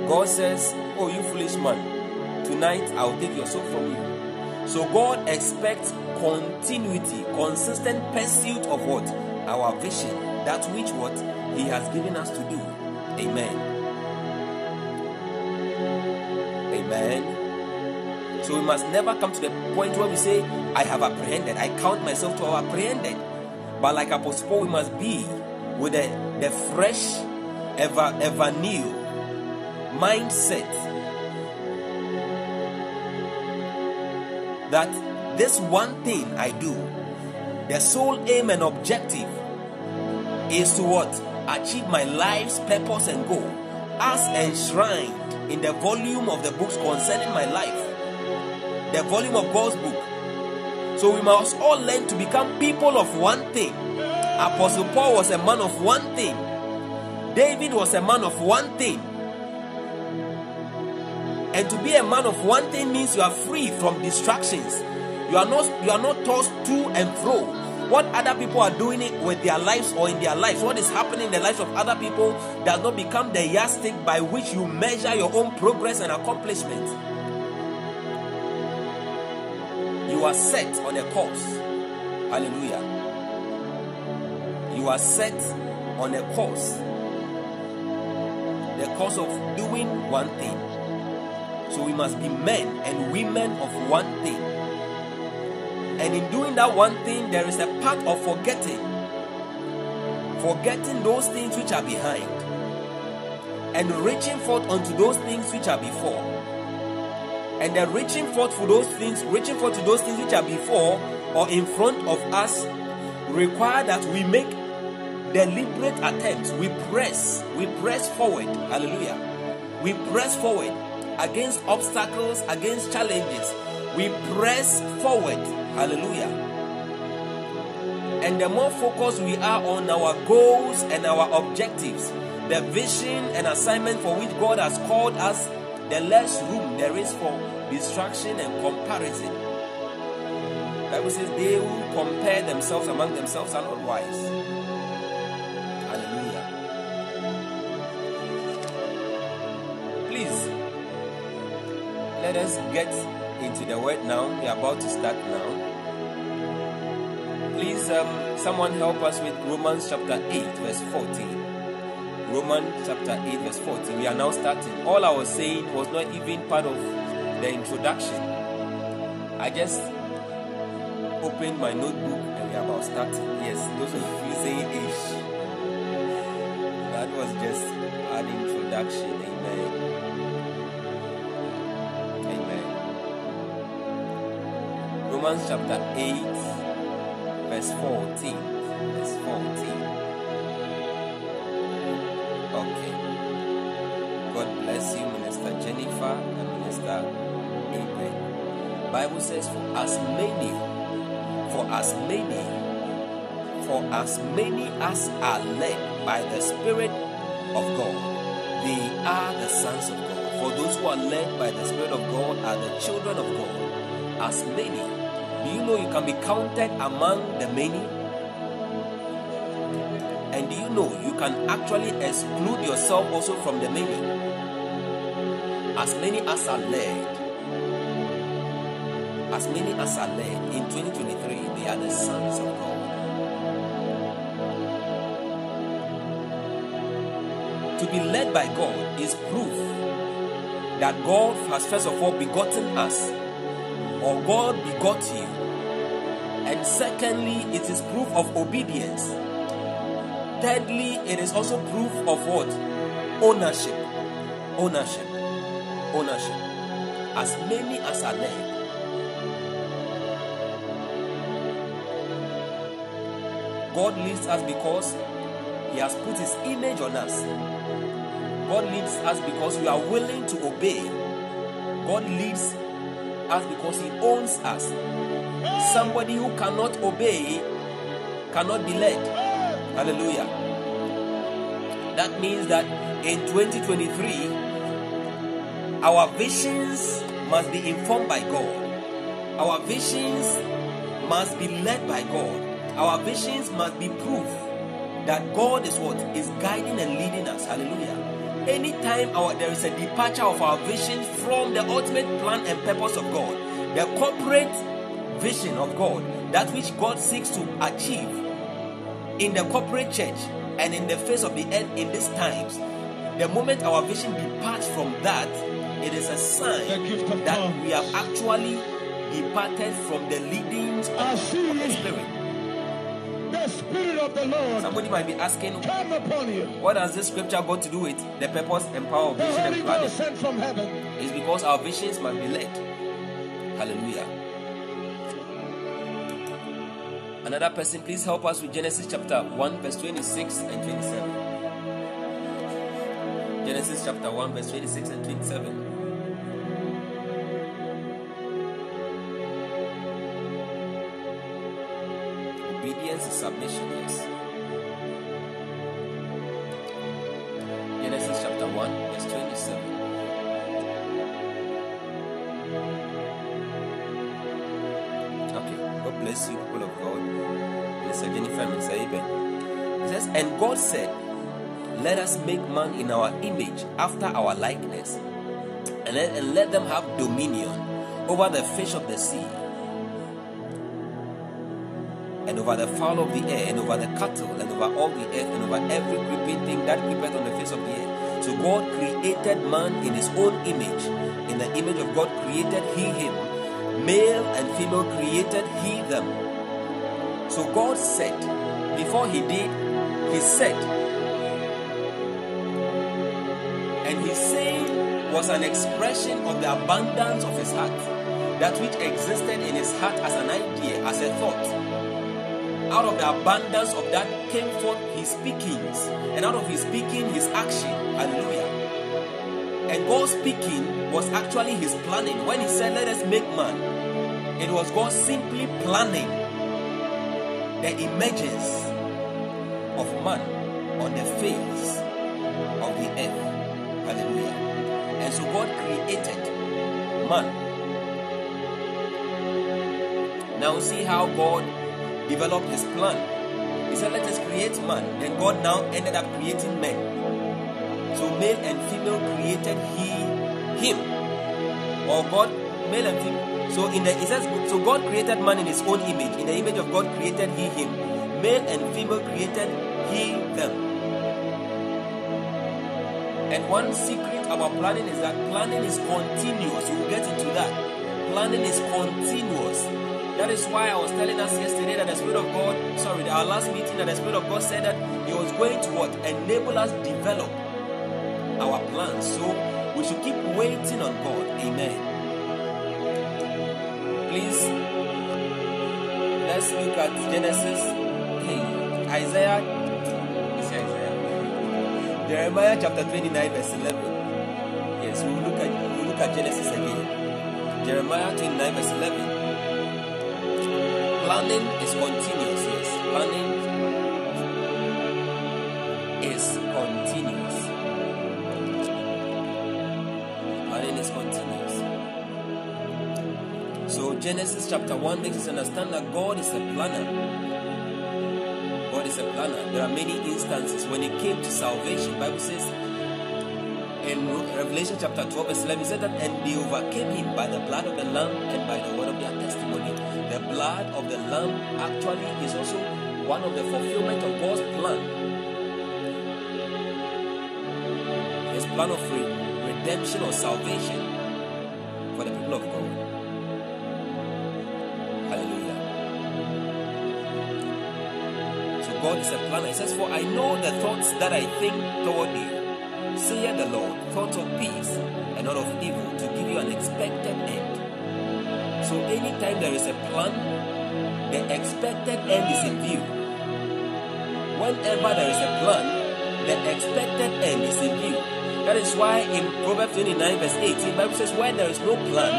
God says, Oh, you foolish man, tonight I'll take your soul from you. So God expects continuity, consistent pursuit of what? Our vision, that which what He has given us to do. Amen. Amen. So we must never come to the point where we say, I have apprehended, I count myself to have apprehended. But like Apostle Paul, we must be with the, the fresh, ever, ever new mindset that this one thing I do, the sole aim and objective is to what? Achieve my life's purpose and goal as enshrined in the volume of the books concerning my life, the volume of God's book. So we must all learn to become people of one thing. Apostle Paul was a man of one thing. David was a man of one thing. And to be a man of one thing means you are free from distractions. You are not you are not tossed to and fro. What other people are doing it with their lives or in their lives, what is happening in the lives of other people does not become the yardstick by which you measure your own progress and accomplishment. You are set on a course. Hallelujah. You are set on a course. The course of doing one thing. So we must be men and women of one thing. And in doing that one thing, there is a part of forgetting. Forgetting those things which are behind. And reaching forth unto those things which are before. And the reaching forth for those things, reaching forth to those things which are before or in front of us, require that we make deliberate attempts. We press, we press forward. Hallelujah. We press forward against obstacles, against challenges. We press forward. Hallelujah. And the more focused we are on our goals and our objectives, the vision and assignment for which God has called us, the less room there is for distraction and comparison. Bible says they who compare themselves among themselves are not wise. Hallelujah. Please let us get into the word now. We are about to start now. Please, um, someone help us with Romans chapter 8, verse 14. Romans chapter 8, verse 14. We are now starting. All I was saying was not even part of the introduction. I just opened my notebook and we are about starting. Yes, those of you saying ish. That was just an introduction. Amen. Romans chapter 8, verse 14. Verse 14. Okay. God bless you, Minister Jennifer and Minister Amen. Bible says, For as many, for as many, for as many as are led by the Spirit of God, they are the sons of God. For those who are led by the Spirit of God are the children of God. As many. Do you know you can be counted among the many? And do you know you can actually exclude yourself also from the many? As many as are led, as many as are led in 2023, they are the sons of God. To be led by God is proof that God has first of all begotten us, or God begot you. And secondly, it is proof of obedience. Thirdly, it is also proof of what? Ownership. Ownership. Ownership. As many as are led. God leads us because He has put His image on us. God leads us because we are willing to obey. God leads us because He owns us. Somebody who cannot obey cannot be led. Hallelujah. That means that in 2023, our visions must be informed by God. Our visions must be led by God. Our visions must be proof that God is what is guiding and leading us. Hallelujah. Anytime our, there is a departure of our vision from the ultimate plan and purpose of God, the corporate vision of God, that which God seeks to achieve in the corporate church and in the face of the earth in these times, the moment our vision departs from that, it is a sign The gift of that we have actually departed from the leadings of, of the Spirit. the Spirit of the Lord Somebody might be asking, come upon you. what has this scripture got to do with the purpose and power of The vision and planning? Sent from heaven. It's because our visions must be led. Hallelujah. Another person, please help us with Genesis chapter 1, verse 26 and 27. Genesis chapter 1, verse 26 and 27. Obedience is submission, yes. Genesis chapter 1, verse 27. Okay, God bless you, people of God. Says, And God said, Let us make man in our image, after our likeness, and let, and let them have dominion over the fish of the sea, and over the fowl of the air, and over the cattle, and over all the earth, and over every creeping thing that creepeth on the face of the earth. So God created man in his own image. In the image of God created he him. Male and female created he them. So God said, before he did, he said, and his saying was an expression of the abundance of his heart, that which existed in his heart as an idea, as a thought. Out of the abundance of that came forth his speakings, and out of his speaking, his action. Hallelujah. And God's speaking was actually his planning. When he said, Let us make man, it was God simply planning the emergence of man on the face of the earth. Hallelujah. And so God created man. Now see how God developed his plan. He said, Let us create man. Then God now ended up creating men. So male and female created he him. Or God, male and female. So in the it says so God created man in his own image. In the image of God created he him. Male and female created he them. And one secret about planning is that planning is continuous. We will get into that. Planning is continuous. That is why I was telling us yesterday that the Spirit of God, sorry, our last meeting, that the Spirit of God said that He was going to what? Enable us develop our plans. So we should keep waiting on God. Amen. Please, let's look at Genesis. Hey, Isaiah. It's Isaiah. Jeremiah chapter 29, verse 11. Yes, we will look at we will look at Genesis again. Jeremiah 29, verse 11. Planning is continuous, yes. Planning Genesis chapter 1 makes us understand that God is a planner. God is a planner. There are many instances when it came to salvation. Bible says in Revelation chapter 12, verse 11, it said that and they overcame him by the blood of the Lamb and by the word of their testimony. The blood of the Lamb actually is also one of the fulfillment of God's plan. His plan of redemption or salvation for the people of God. God is a planner. He says, For I know the thoughts that I think toward you, saith the Lord, thoughts of peace and not of evil, to give you an expected end. So anytime there is a plan, the expected end is in view. whenever there is a plan, the expected end is in view. That is why in Proverbs 29, verse 18, the Bible says, Where there is no plan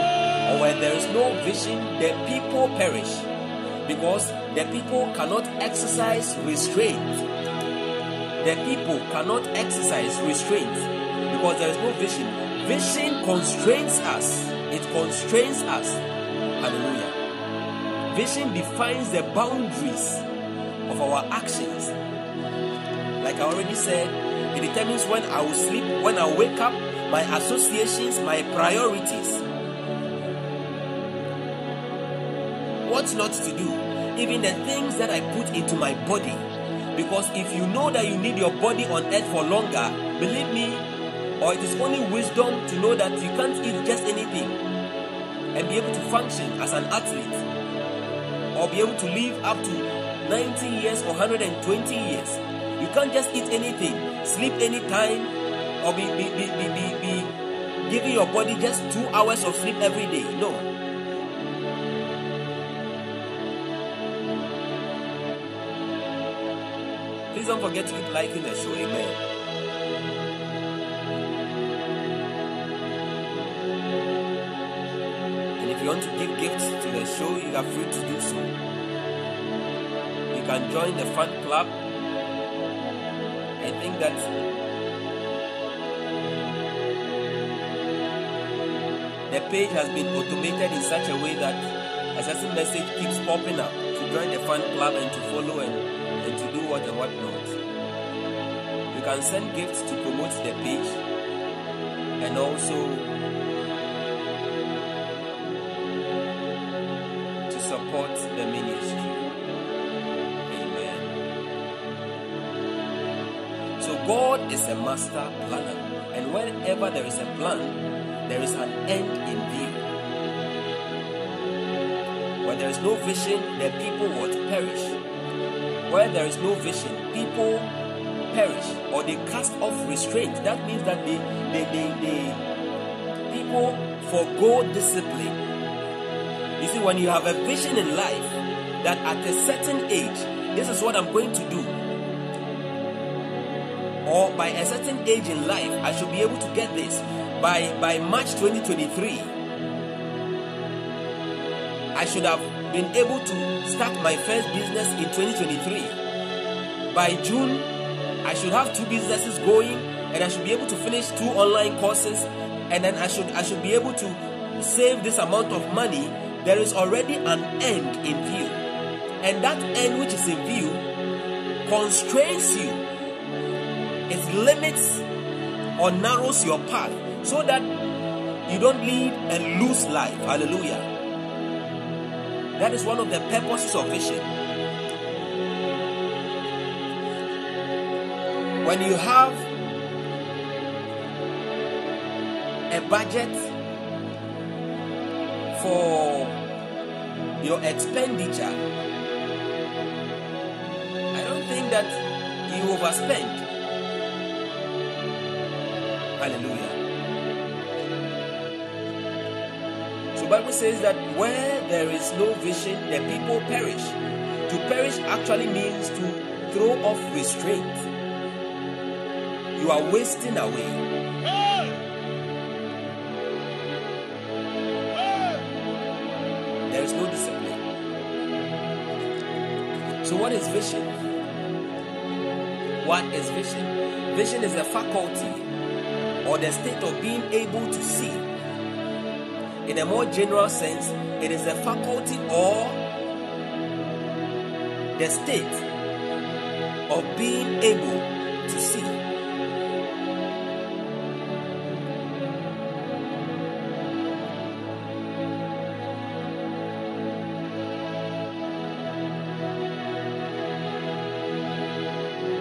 or where there is no vision, the people perish. Because the people cannot exercise restraint. The people cannot exercise restraint because there is no vision. Vision constrains us, it constrains us. Hallelujah. Vision defines the boundaries of our actions. Like I already said, it determines when I will sleep, when I wake up, my associations, my priorities. What not to do, even the things that I put into my body. Because if you know that you need your body on earth for longer, believe me, or it is only wisdom to know that you can't eat just anything and be able to function as an athlete or be able to live up to 90 years or 120 years. You can't just eat anything, sleep anytime, or be, be, be, be, be, be giving your body just two hours of sleep every day. No. Please don't forget to keep liking the show. Amen. And if you want to give gifts to the show, you are free to do so. You can join the fan club. I think that the page has been automated in such a way that a certain message keeps popping up to join the fan club and to follow and, and to do what and what not. You can send gifts to promote the page and also to support the ministry. Amen. So God is a master planner, and whenever there is a plan, there is an end in view. Where there is no vision, the people would perish. Where there is no vision, people perish or they cast off restraint. That means that they, they, they, they people forego discipline. You see, when you have a vision in life that at a certain age, this is what I'm going to do, or by a certain age in life, I should be able to get this. By by March 2023, I should have been able to start my first business in 2023. By June, I should have two businesses going, and I should be able to finish two online courses, and then I should I should be able to save this amount of money. There is already an end in view, and that end which is in view constrains you. It limits or narrows your path so that you don't lead a loose life. Hallelujah. That is one of the purposes of vision. When you have a budget for your expenditure, I don't think that you overspend. Hallelujah. So Bible says that where there is no vision, the people perish. To perish actually means to throw off restraint. You are wasting away. There is no discipline. So what is vision? What is vision? Vision is a faculty or the state of being able to see. In a more general sense, it is a faculty or the state of being able to see.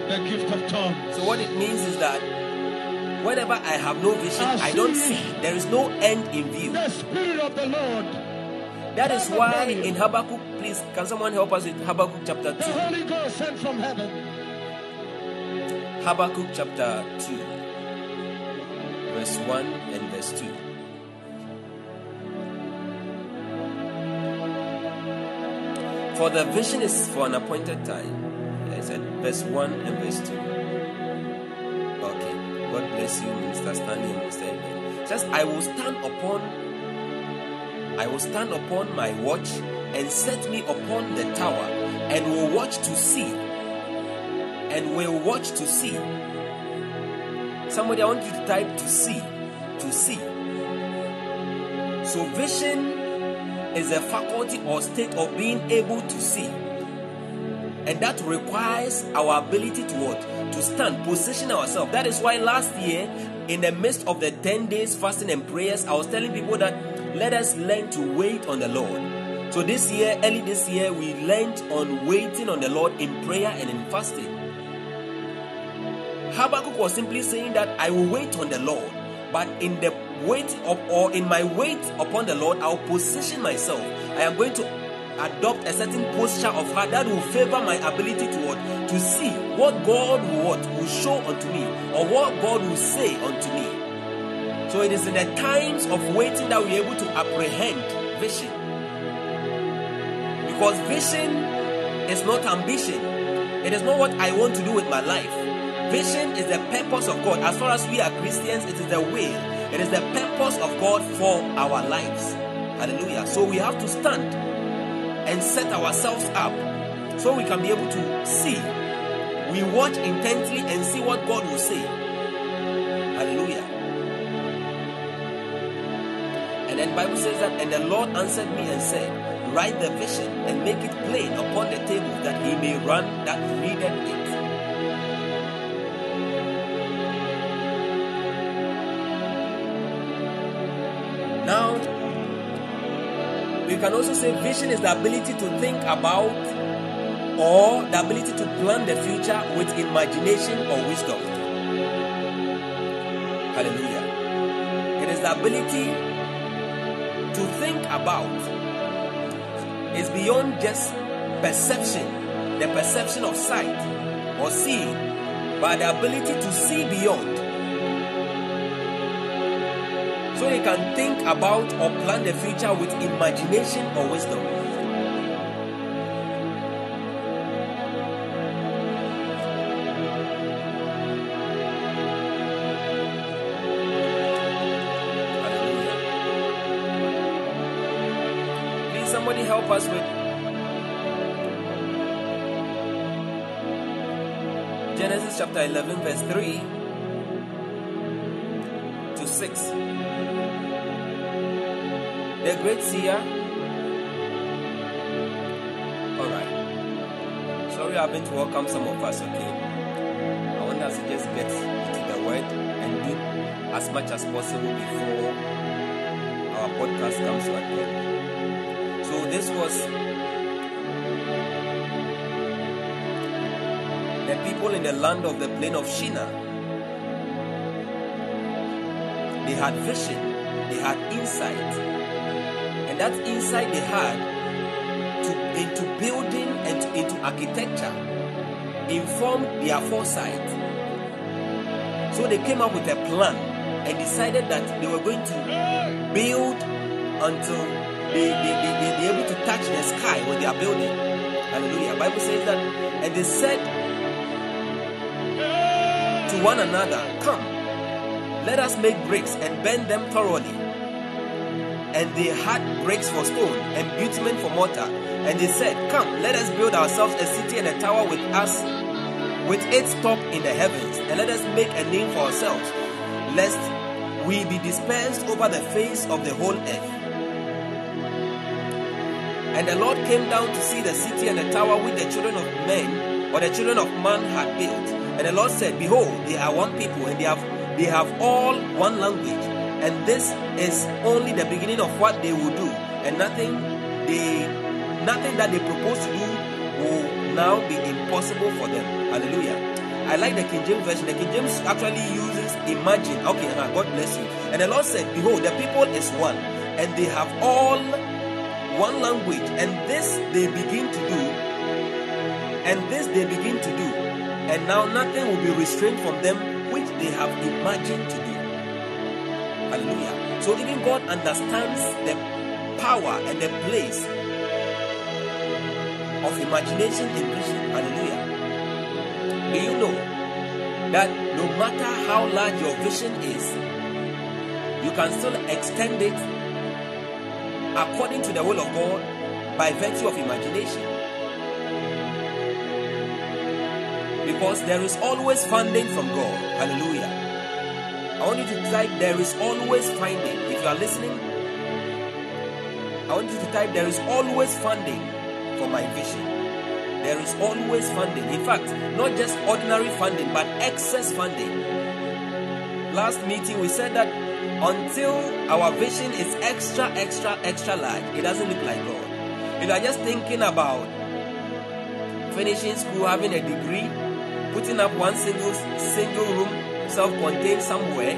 The gift of tongues. So, what it means is that whenever I have no vision, I don't see. There is no end in view. The Spirit of the Lord. That is why in Habakkuk, please, can someone help us with Habakkuk chapter The 2? Holy Ghost sent from heaven. Habakkuk chapter 2, verse 1 and verse 2. For the vision is for an appointed time. Yes. said verse 1 and verse 2. Says, I will stand upon I will stand upon my watch and set me upon the tower and will watch to see. And will watch to see. Somebody, I want you to type to see. To see. So, vision is a faculty or state of being able to see. And that requires our ability to what? To stand, position ourselves. That is why last year, in the midst of the 10 days fasting and prayers, I was telling people that let us learn to wait on the Lord. So this year, early this year, we learned on waiting on the Lord in prayer and in fasting. Habakkuk was simply saying that I will wait on the Lord, but in the wait of or in my wait upon the Lord, I'll position myself. I am going to adopt a certain posture of heart that will favor my ability to to see what God will what will show unto me or what God will say unto me. So it is in the times of waiting that we're able to apprehend vision. Because vision is not ambition, it is not what I want to do with my life. Vision is the purpose of God. As far as we are Christians, it is the will, it is the purpose of God for our lives. Hallelujah. So we have to stand and set ourselves up so we can be able to see. We watch intently and see what God will say. Hallelujah. And then Bible says that, and the Lord answered me and said, Write the vision and make it plain upon the table that he may run that readeth it. Now, we can also say vision is the ability to think about or the ability to plan the future with imagination or wisdom. Hallelujah. It is the ability to think about is beyond just perception, the perception of sight or seeing, but the ability to see beyond. So you can think about or plan the future with imagination or wisdom. Help us with Genesis chapter 11, verse 3 to 6. The great seer. Alright. Sorry I haven't welcomed some of us, okay? I want us to just get into the word and do as much as possible before our podcast comes to an end. So this was the people in the land of the plain of Shinar. They had vision, they had insight, and that insight they had to, into building and to, into architecture informed their foresight. So they came up with a plan and decided that they were going to build until they, they, they, they be able to touch the sky when they are building. Hallelujah. Bible says that, and they said to one another, Come, let us make bricks and bend them thoroughly and they had bricks for stone and bitumen for mortar. And they said, Come, let us build ourselves a city and a tower with us, with its top in the heavens, and let us make a name for ourselves, lest we be dispersed over the face of the whole earth. And the Lord came down to see the city and the tower which the children of men or the children of man had built. And the Lord said, Behold, they are one people, and they have they have all one language. And this is only the beginning of what they will do. And nothing they nothing that they propose to do will now be impossible for them. Hallelujah. I like the king james version. The king james actually uses imagine. Okay god bless you. And the lord said behold the people is one and they have all one language and this they begin to do and this they begin to do and now nothing will be restrained from them which they have imagined to do Hallelujah. So even God understands the power and the place of imagination and vision. Hallelujah. Do you know that no matter how large your vision is, you can still extend it according to the will of God by virtue of imagination? Because there is always funding from God. Hallelujah. I want you to type, There is always finding. If you are listening, I want you to type, There is always funding for my vision. There is always funding. In fact, not just ordinary funding, but excess funding. Last meeting, we said that until our vision is extra, extra, extra large, it doesn't look like God. If you are just thinking about finishing school, having a degree, putting up one single single room, self-contained somewhere,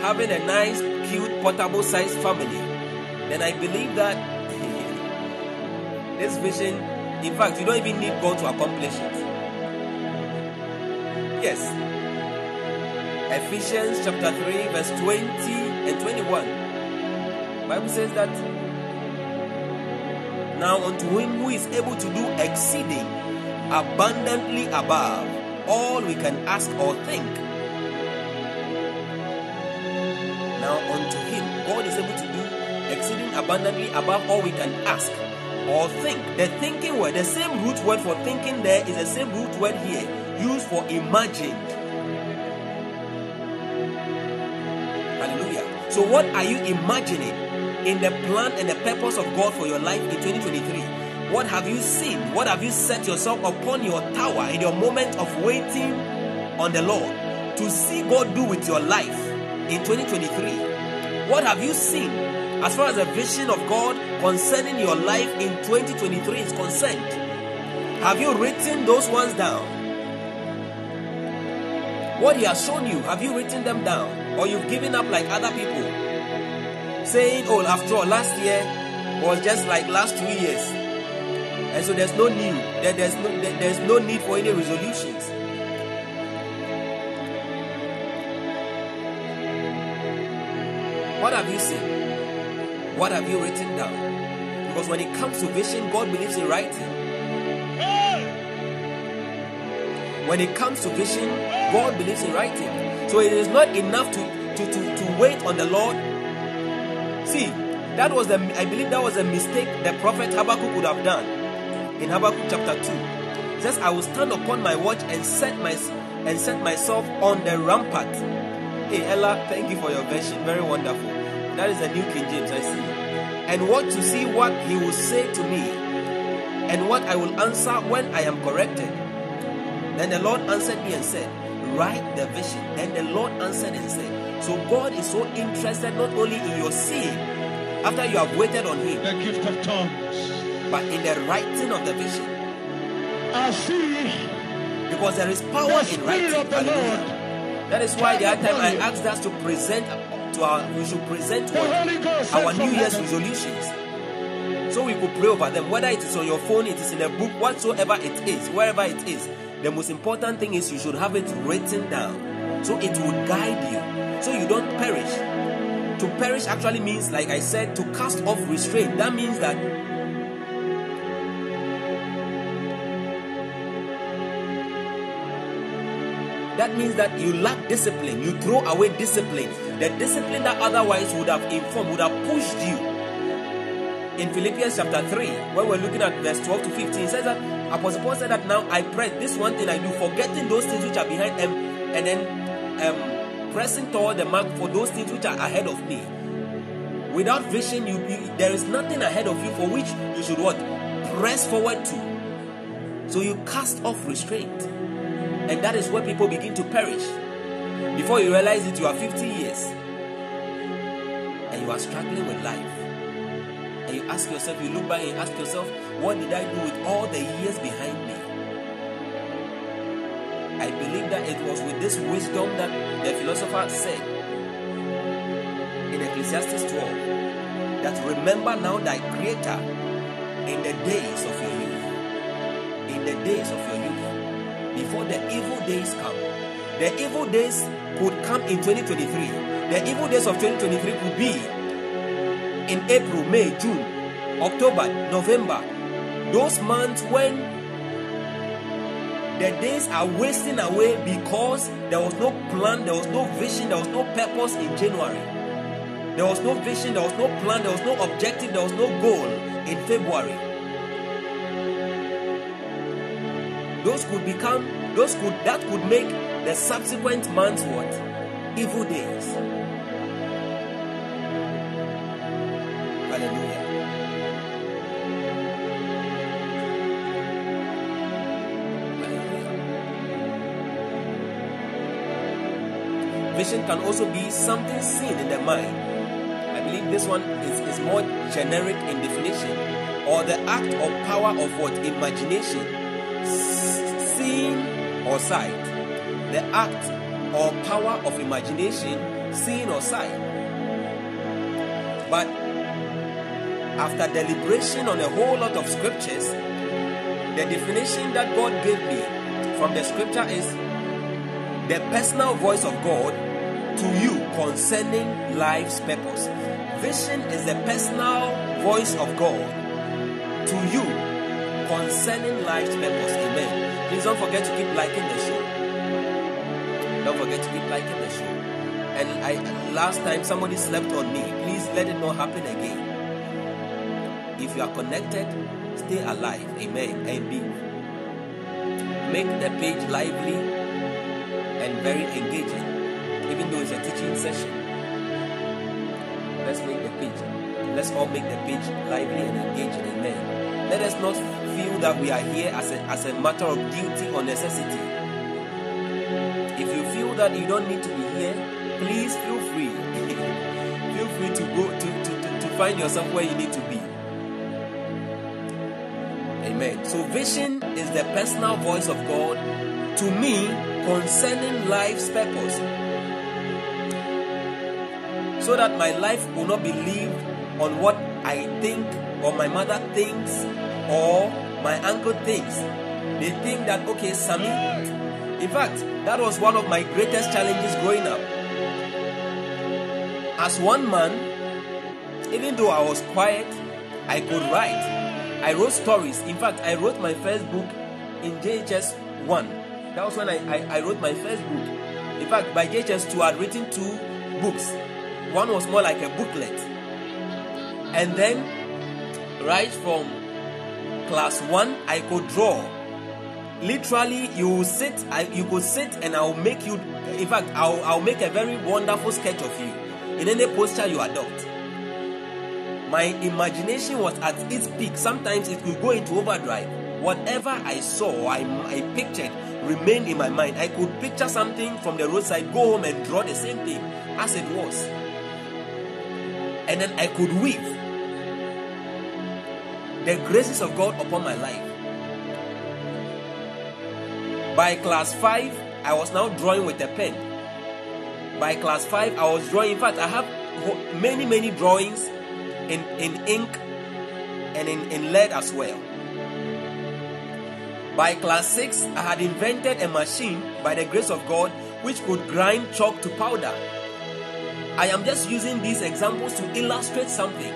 having a nice, cute, portable sized family, then I believe that this vision, in fact, you don't even need God to accomplish it. Yes. Ephesians chapter 3, verse 20 and 21. Bible says that now unto him who is able to do exceeding abundantly above all we can ask or think. Now unto him, God is able to do exceeding abundantly above all we can ask or think. The thinking word, the same root word for thinking there is the same root word here, used for imagine. So, what are you imagining in the plan and the purpose of God for your life in 2023? What have you seen? What have you set yourself upon your tower in your moment of waiting on the Lord to see God do with your life in 2023? What have you seen as far as the vision of God concerning your life in 2023 is concerned? Have you written those ones down? What He has shown you, have you written them down? Or you've given up like other people? Saying, oh, after all, last year was just like last two years. And so there's no need, there, there's, no, there, there's no need for any resolutions. What have you seen? What have you written down? Because when it comes to vision, God believes in writing. When it comes to vision, God believes in writing. So it is not enough to, to, to, to wait on the Lord. See, that was the I believe that was a mistake the prophet Habakkuk would have done in Habakkuk chapter 2. It says, I will stand upon my watch and set my and set myself on the rampart. Hey Ella, thank you for your version. Very wonderful. That is the New King James, I see. And what to see what he will say to me, and what I will answer when I am corrected. Then the Lord answered me and said, Write the vision. Then the Lord answered and said, So God is so interested not only in your seeing after you have waited on Him, The gift of tongues. but in the writing of the vision. I see Because there is power the in writing. of the Hallelujah. Lord. That is why the other time I asked us to present to our, we should present The what our New Year's resolutions. So we could pray over them, whether it is on your phone, it is in a book, whatsoever it is, wherever it is. The most important thing is you should have it written down so it will guide you, so you don't perish. To perish actually means, like I said, to cast off restraint. That means that that means that you lack discipline. You throw away discipline. The discipline that otherwise would have informed, would have pushed you. In Philippians chapter 3, when we're looking at verse 12 to 15, it says that Apostle Paul said that now I pray this one thing I do, forgetting those things which are behind them, and then um, pressing toward the mark for those things which are ahead of me. Without vision, you, you there is nothing ahead of you for which you should what? Press forward to. So you cast off restraint. And that is where people begin to perish. Before you realize it, you are 50 years and you are struggling with life. And you ask yourself, you look back and ask yourself, what did I do with all the years behind me? I believe that it was with this wisdom that the philosopher said in Ecclesiastes 12 that remember now thy creator in the days of your youth. In the days of your youth before the evil days come. The evil days could come in 2023. The evil days of 2023 could be in April, May, June, October, November. Those months when the days are wasting away because there was no plan, there was no vision, there was no purpose in January. There was no vision, there was no plan, there was no objective, there was no goal in February. Those could become, those could, that could make the subsequent months what? Evil days. Can also be something seen in the mind. I believe this one is, is more generic in definition. Or the act or power of what? Imagination. Seeing or sight. The act or power of imagination, seeing or sight. But after deliberation on a whole lot of scriptures, the definition that God gave me from the scripture is the personal voice of God to you concerning life's purpose. Vision is the personal voice of God to you concerning life's purpose. Amen. Please don't forget to keep liking the show. Don't forget to keep liking the show. And I last time somebody slept on me. Please let it not happen again. If you are connected, stay alive. Amen. And be make the page lively and very engaging, even though it's a teaching session. Let's make the page. Let's all make the page lively and engaging. Amen. Let us not feel that we are here as a, as a matter of duty or necessity. If you feel that you don't need to be here, please feel free. feel free to go to, to, to, to find yourself where you need to be. Amen. So, vision is the personal voice of God to me concerning life's purpose. So that my life will not be lived on what I think or my mother thinks or my uncle thinks. They think that, okay, Sammy, in fact, that was one of my greatest challenges growing up. As one man, even though I was quiet, I could write. I wrote stories. In fact, I wrote my first book in JHS 1. That was when I, I, I wrote my first book. In fact, by JHS 2, I had written two books. One was more like a booklet. And then, right from class 1, I could draw. Literally, you sit, I, you could sit and I'll make you, in fact, I'll, I'll make a very wonderful sketch of you in any posture you adopt my imagination was at its peak. Sometimes it could go into overdrive. Whatever I saw, I, I pictured remained in my mind. I could picture something from the roadside, go home and draw the same thing as it was. And then I could weave the graces of God upon my life. By class 5, I was now drawing with a pen. By class 5, I was drawing. In fact, I have many, many drawings in, in ink and in, in lead as well. By class 6, I had invented a machine by the grace of God which could grind chalk to powder. I am just using these examples to illustrate something.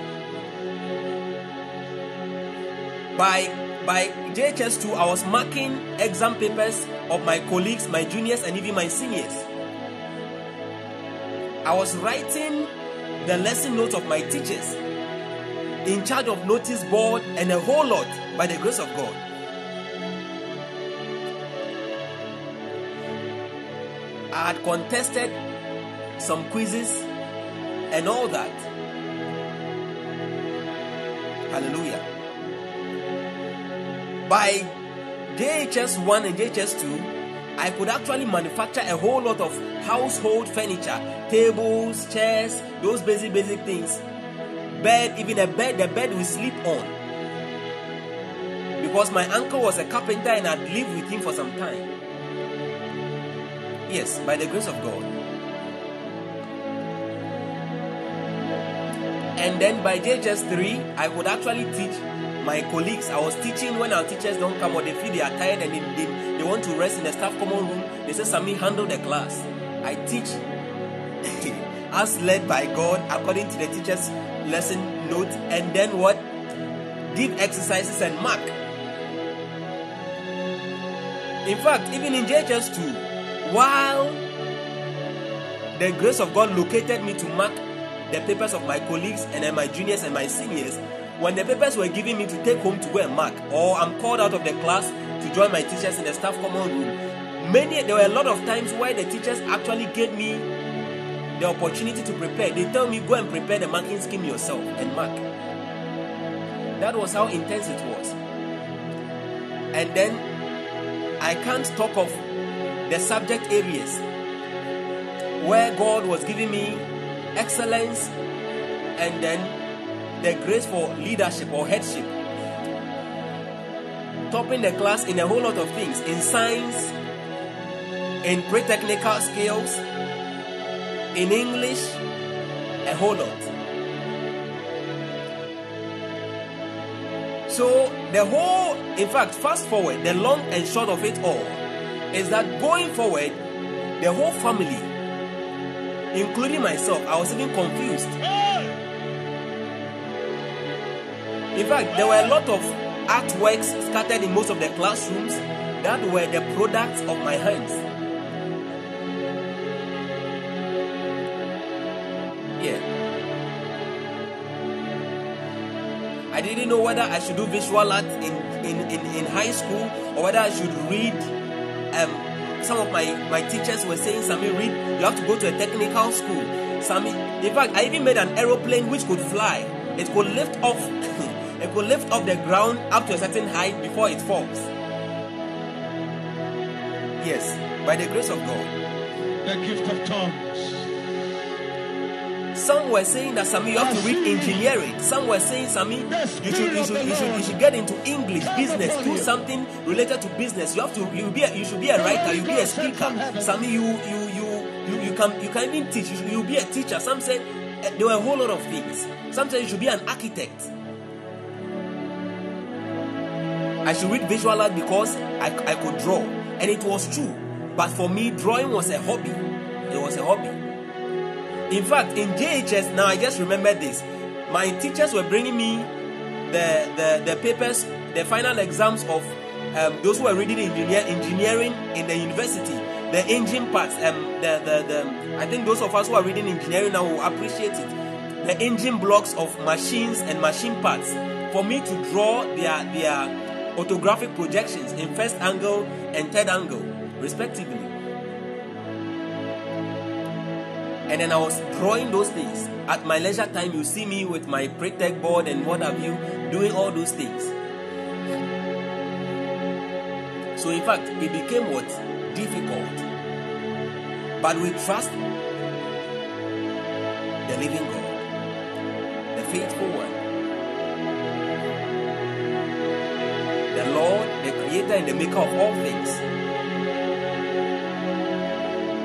By by JHS 2, I was marking exam papers of my colleagues, my juniors, and even my seniors. I was writing the lesson notes of my teachers in charge of notice board and a whole lot by the grace of God. I had contested some quizzes and all that. Hallelujah. By JHS 1 and JHS 2, I could actually manufacture a whole lot of household furniture, tables, chairs, those basic, basic things bed, even a bed, the bed we sleep on. Because my uncle was a carpenter and I'd lived with him for some time. Yes, by the grace of God. And then by JHS 3, I could actually teach my colleagues. I was teaching when our teachers don't come or they feel they are tired and they, they, they want to rest in the staff common room. They say, Sami, handle the class. I teach as led by God according to the teacher's lesson notes and then what? Give exercises and mark. In fact, even in JHS2, while the grace of God located me to mark the papers of my colleagues and then my juniors and my seniors, when the papers were given me to take home to go and mark, or I'm called out of the class to join my teachers in the staff common room, many there were a lot of times where the teachers actually gave me the opportunity to prepare. They tell me go and prepare the marking scheme yourself and mark. That was how intense it was. And then I can't talk of the subject areas where God was giving me excellence and then the grace for leadership or headship. Topping the class in a whole lot of things in science, in pre technical skills, in English, a whole lot. So, the whole, in fact, fast forward, the long and short of it all is that going forward, the whole family, including myself, I was even confused. In fact, there were a lot of artworks scattered in most of the classrooms that were the products of my hands. Yeah. I didn't know whether I should do visual art in, in, in, in high school or whether I should read. Um, some of my, my teachers were saying, Sammy, read, you have to go to a technical school. Sammy, in fact, I even made an aeroplane which could fly. It could lift off, it could lift off the ground up to a certain height before it falls. Yes, by the grace of God. The gift of tongues. Some were saying that Sami, you have to read engineering. Some were saying, Sami, you should, you should, you should, you should get into English, business, do something related to business. You have to, you be, a, you should be a writer, you be a speaker. Sami, you, you, you, you, you can, you can even teach. You should, you be a teacher. Some said eh, there were a whole lot of things. Some said you should be an architect. I should read visual art because I, I could draw, and it was true. But for me, drawing was a hobby. It was a hobby. In fact, in JHS, now I just remember this. My teachers were bringing me the the, the papers, the final exams of um, those who were reading engineer, engineering in the university, the engine parts. Um, the, the, the I think those of us who are reading engineering now will appreciate it. The engine blocks of machines and machine parts. For me to draw their their orthographic projections in first angle and third angle, respectively. And then I was drawing those things. At my leisure time, you see me with my pre-tech board and what have you, doing all those things. So in fact, it became what? Difficult. But we trust the living God, the faithful one. The Lord, the creator and the maker of all things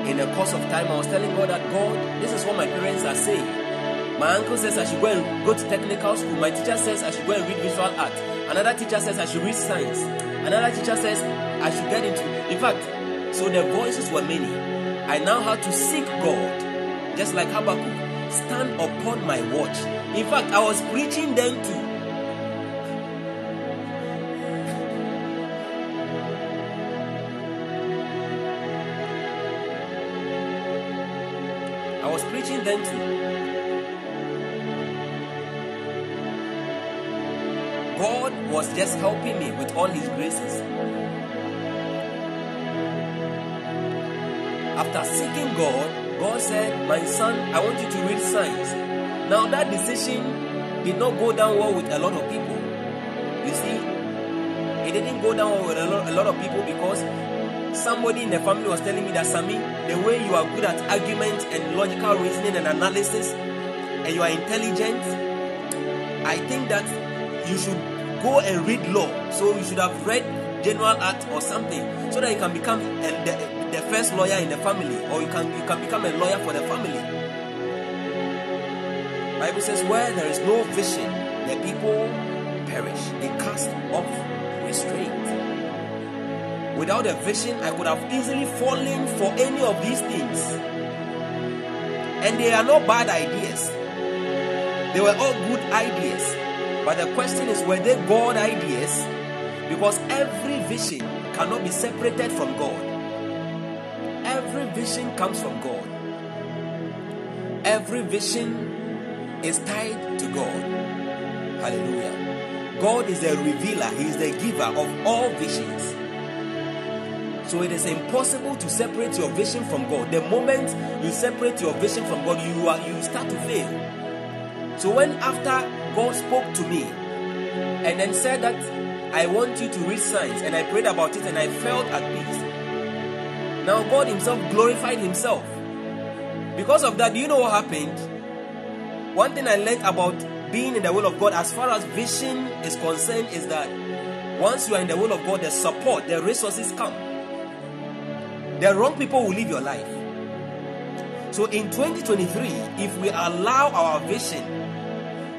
in the course of time, I was telling God that God, this is what my parents are saying. My uncle says I should go and go to technical school. My teacher says I should go and read visual art. Another teacher says I should read science. Another teacher says I should get into. In fact, so the voices were many. I now had to seek God, just like Habakkuk, stand upon my watch. In fact, I was preaching them to then too. God was just helping me with all His graces. After seeking God, God said, My son, I want you to read science. Now, that decision did not go down well with a lot of people. You see, it didn't go down well with a lot, a lot of people because somebody in the family was telling me that Sammy, the way you are good at argument and logical reasoning and analysis, and you are intelligent, I think that you should go and read law. So you should have read general art or something, so that you can become the, the first lawyer in the family, or you can you can become a lawyer for the family. Bible says, where there is no vision, the people perish. They cast off restraint. Without a vision, I could have easily fallen for any of these things. And they are not bad ideas, they were all good ideas. But the question is, were they God ideas? Because every vision cannot be separated from God. Every vision comes from God. Every vision is tied to God. Hallelujah. God is the revealer, He is the giver of all visions. So it is impossible to separate your vision from God. The moment you separate your vision from God, you are you start to fail. So when after God spoke to me and then said that I want you to read signs and I prayed about it and I felt at peace. Now God Himself glorified Himself. Because of that, do you know what happened? One thing I learned about being in the will of God as far as vision is concerned is that once you are in the will of God, the support, the resources come. The wrong people will live your life. So in 2023, if we allow our vision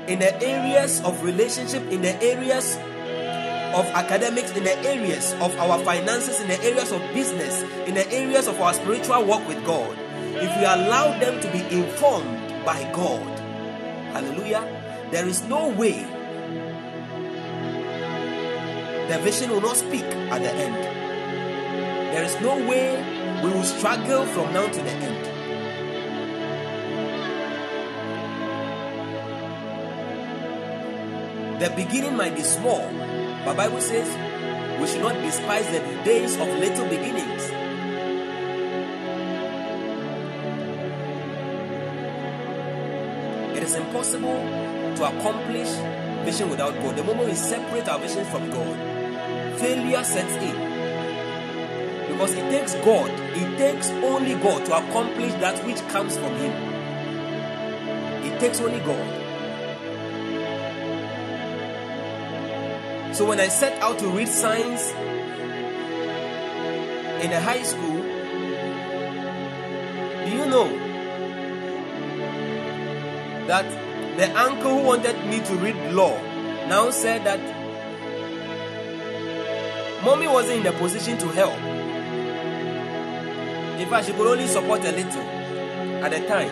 in the areas of relationship, in the areas of academics, in the areas of our finances, in the areas of business, in the areas of our spiritual work with God, if we allow them to be informed by God, hallelujah, there is no way the vision will not speak at the end. There is no way we will struggle from now to the end. The beginning might be small, but Bible says we should not despise the days of little beginnings. It is impossible to accomplish vision without God. The moment we separate our vision from God, failure sets in. Because it takes God, it takes only God to accomplish that which comes from Him. It takes only God. So when I set out to read science in a high school, do you know that the uncle who wanted me to read law now said that mommy wasn't in the position to help. In fact, she could only support a little at the time.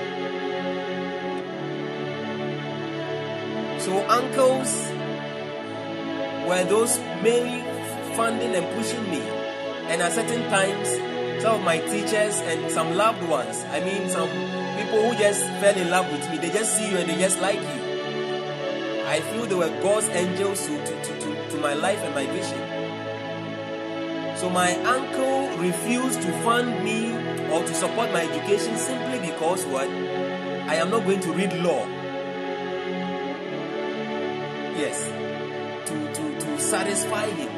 So uncles were those mainly funding and pushing me. And at certain times, some of my teachers and some loved ones, I mean, some people who just fell in love with me, they just see you and they just like you. I feel they were God's angels to, to, to, to my life and my vision. So my uncle refused to fund me or to support my education simply because what? I am not going to read law. Yes to, to, to satisfy him.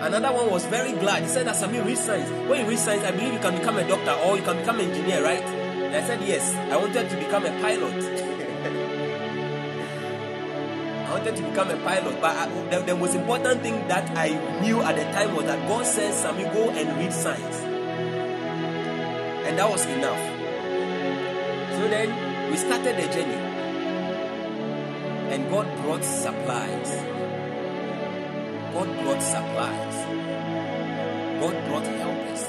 Another one was very glad. He said that Samir read science. When you read science, I believe you can become a doctor or you can become an engineer, right? And I said yes. I wanted to become a pilot. wanted to become a pilot, but I, the, the most important thing that I knew at the time was that God said, Samir, go and read science. And that was enough. So then we started the journey and God brought supplies. God brought supplies. God brought helpers.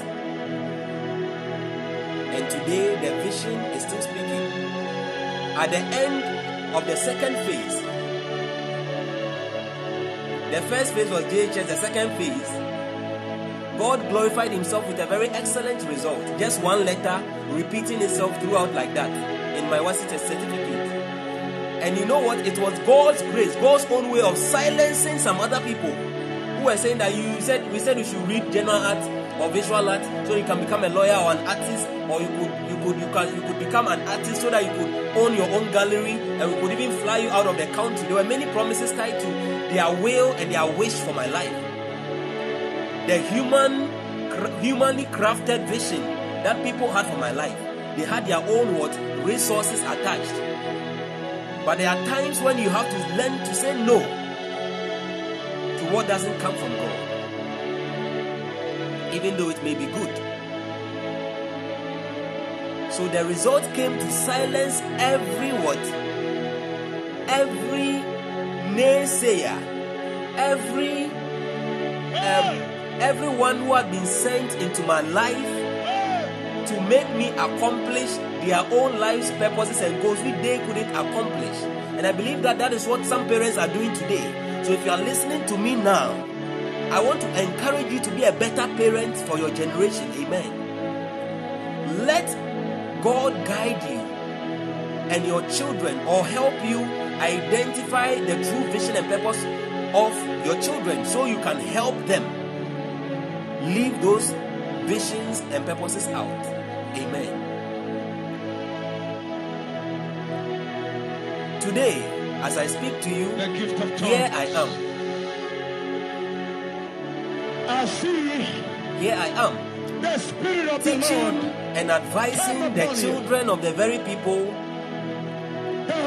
And today the vision is still speaking. At the end of the second phase, the first phase was JHS, the second phase, God glorified Himself with a very excellent result. Just one letter repeating itself throughout like that in my WASSCE certificate. And you know what? It was God's grace, God's own way of silencing some other people who were saying that you said we said you should read general art or visual art so you can become a lawyer or an artist, or you could you could you can you could become an artist so that you could own your own gallery and we could even fly you out of the country. There were many promises tied to their will and their wish for my life. The human humanly crafted vision that people had for my life. They had their own what resources attached. But there are times when you have to learn to say no to what doesn't come from God, even though it may be good. So the result came to silence every what? Every naysayer, every um, everyone who had been sent into my life to make me accomplish their own life's purposes and goals which they couldn't accomplish. And I believe that that is what some parents are doing today. So if you are listening to me now, I want to encourage you to be a better parent for your generation. Amen. Let God guide you and your children or help you identify the true vision and purpose of your children so you can help them leave those visions and purposes out. Amen. Today, as I speak to you, The gift of here. I am. I see Here I am. the Spirit of the Teaching Lord, and advising the children of the very people the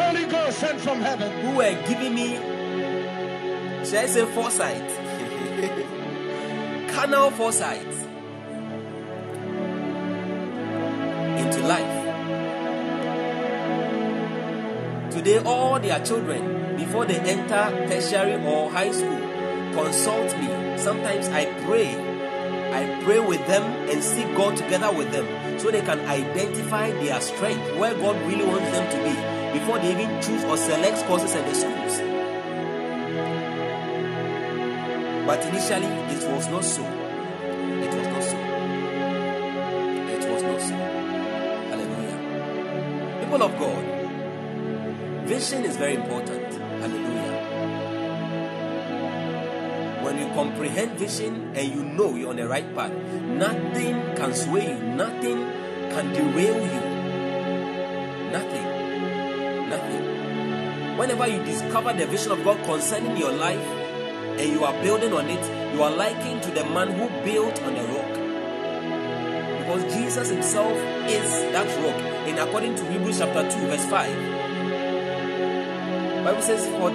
Holy Ghost sent from heaven. who were giving me, shall I say, foresight, carnal foresight into life. Today, all their children, before they enter tertiary or high school, consult me. Sometimes I pray. I pray with them and seek God together with them so they can identify their strength, where God really wants them to be, before they even choose or select courses at the schools. But initially, it was not so. It was not so. It was not so. Hallelujah. People of God, vision is very important. Hallelujah. When you comprehend vision and you know you're on the right path, nothing can sway you, nothing can derail you. Nothing. Whenever you discover the vision of God concerning your life and you are building on it, you are likened to the man who built on a rock. Because Jesus himself is that rock. And according to Hebrews chapter 2, verse 5, Bible says, For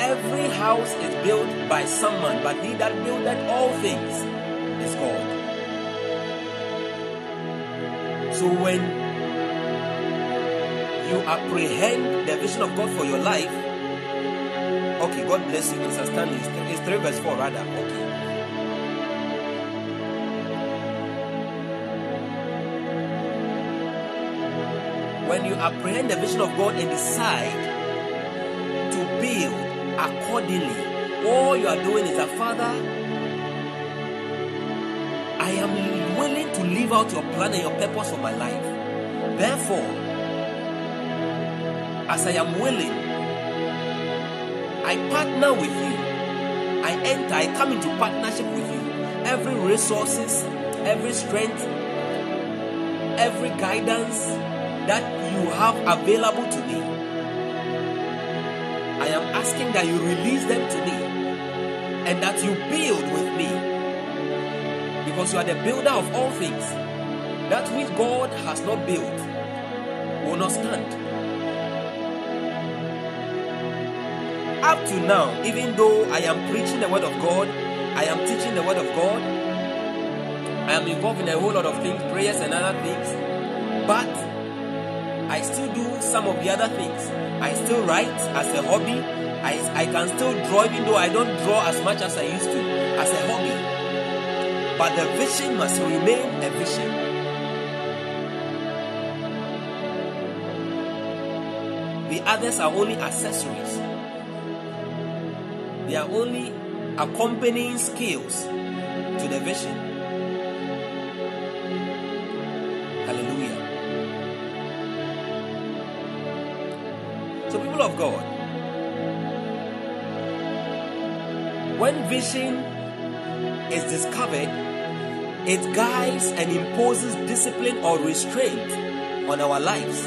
every house is built by some man, but he that buildeth all things is God. So when you apprehend the vision of God for your life, okay, God bless you, Mr. Stanley. It's 3 verse 4 rather. Okay. When you apprehend the vision of God and decide to build accordingly, all you are doing is a Father, I am willing to live out your plan and your purpose for my life. Therefore, as I am willing, I partner with you. I enter, I come into partnership with you. Every resources, every strength, every guidance that you have available to me. I am asking that you release them to me and that you build with me. Because you are the builder of all things. That which God has not built will not stand. Up to now, even though I am preaching the word of God, I am teaching the word of God, I am involved in a whole lot of things, prayers and other things, but I still do some of the other things. I still write as a hobby. I, I can still draw, even though I don't draw as much as I used to, as a hobby. But the vision must remain a vision. The others are only accessories, they are only accompanying skills to the vision. Hallelujah. So, people of God, when vision is discovered, it guides and imposes discipline or restraint on our lives.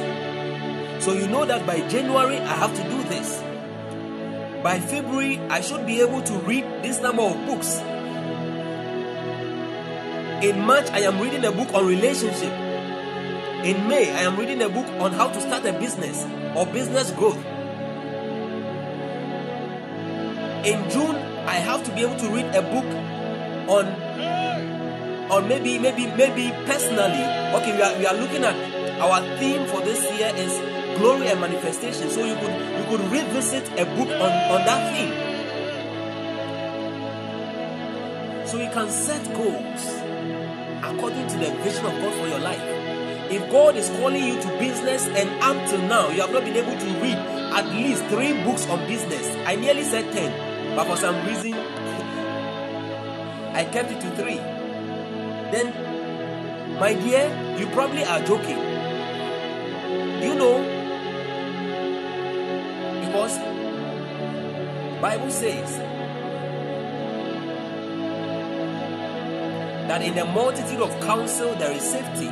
So, you know that by January, I have to do this. By February, I should be able to read this number of books. In March, I am reading a book on relationship. In May, I am reading a book on how to start a business or business growth. In June, I have to be able to read a book on on maybe maybe maybe personally. Okay, we are we are looking at our theme for this year is glory and manifestation. So you could you could revisit a book on, on that theme. So you can set goals according to the vision of God for your life. If God is calling you to business and up till now you have not been able to read at least three books on business. I nearly said 10, but for some reason, I kept it to three. Then, my dear, you probably are joking. You know, Bible says that in the multitude of counsel there is safety.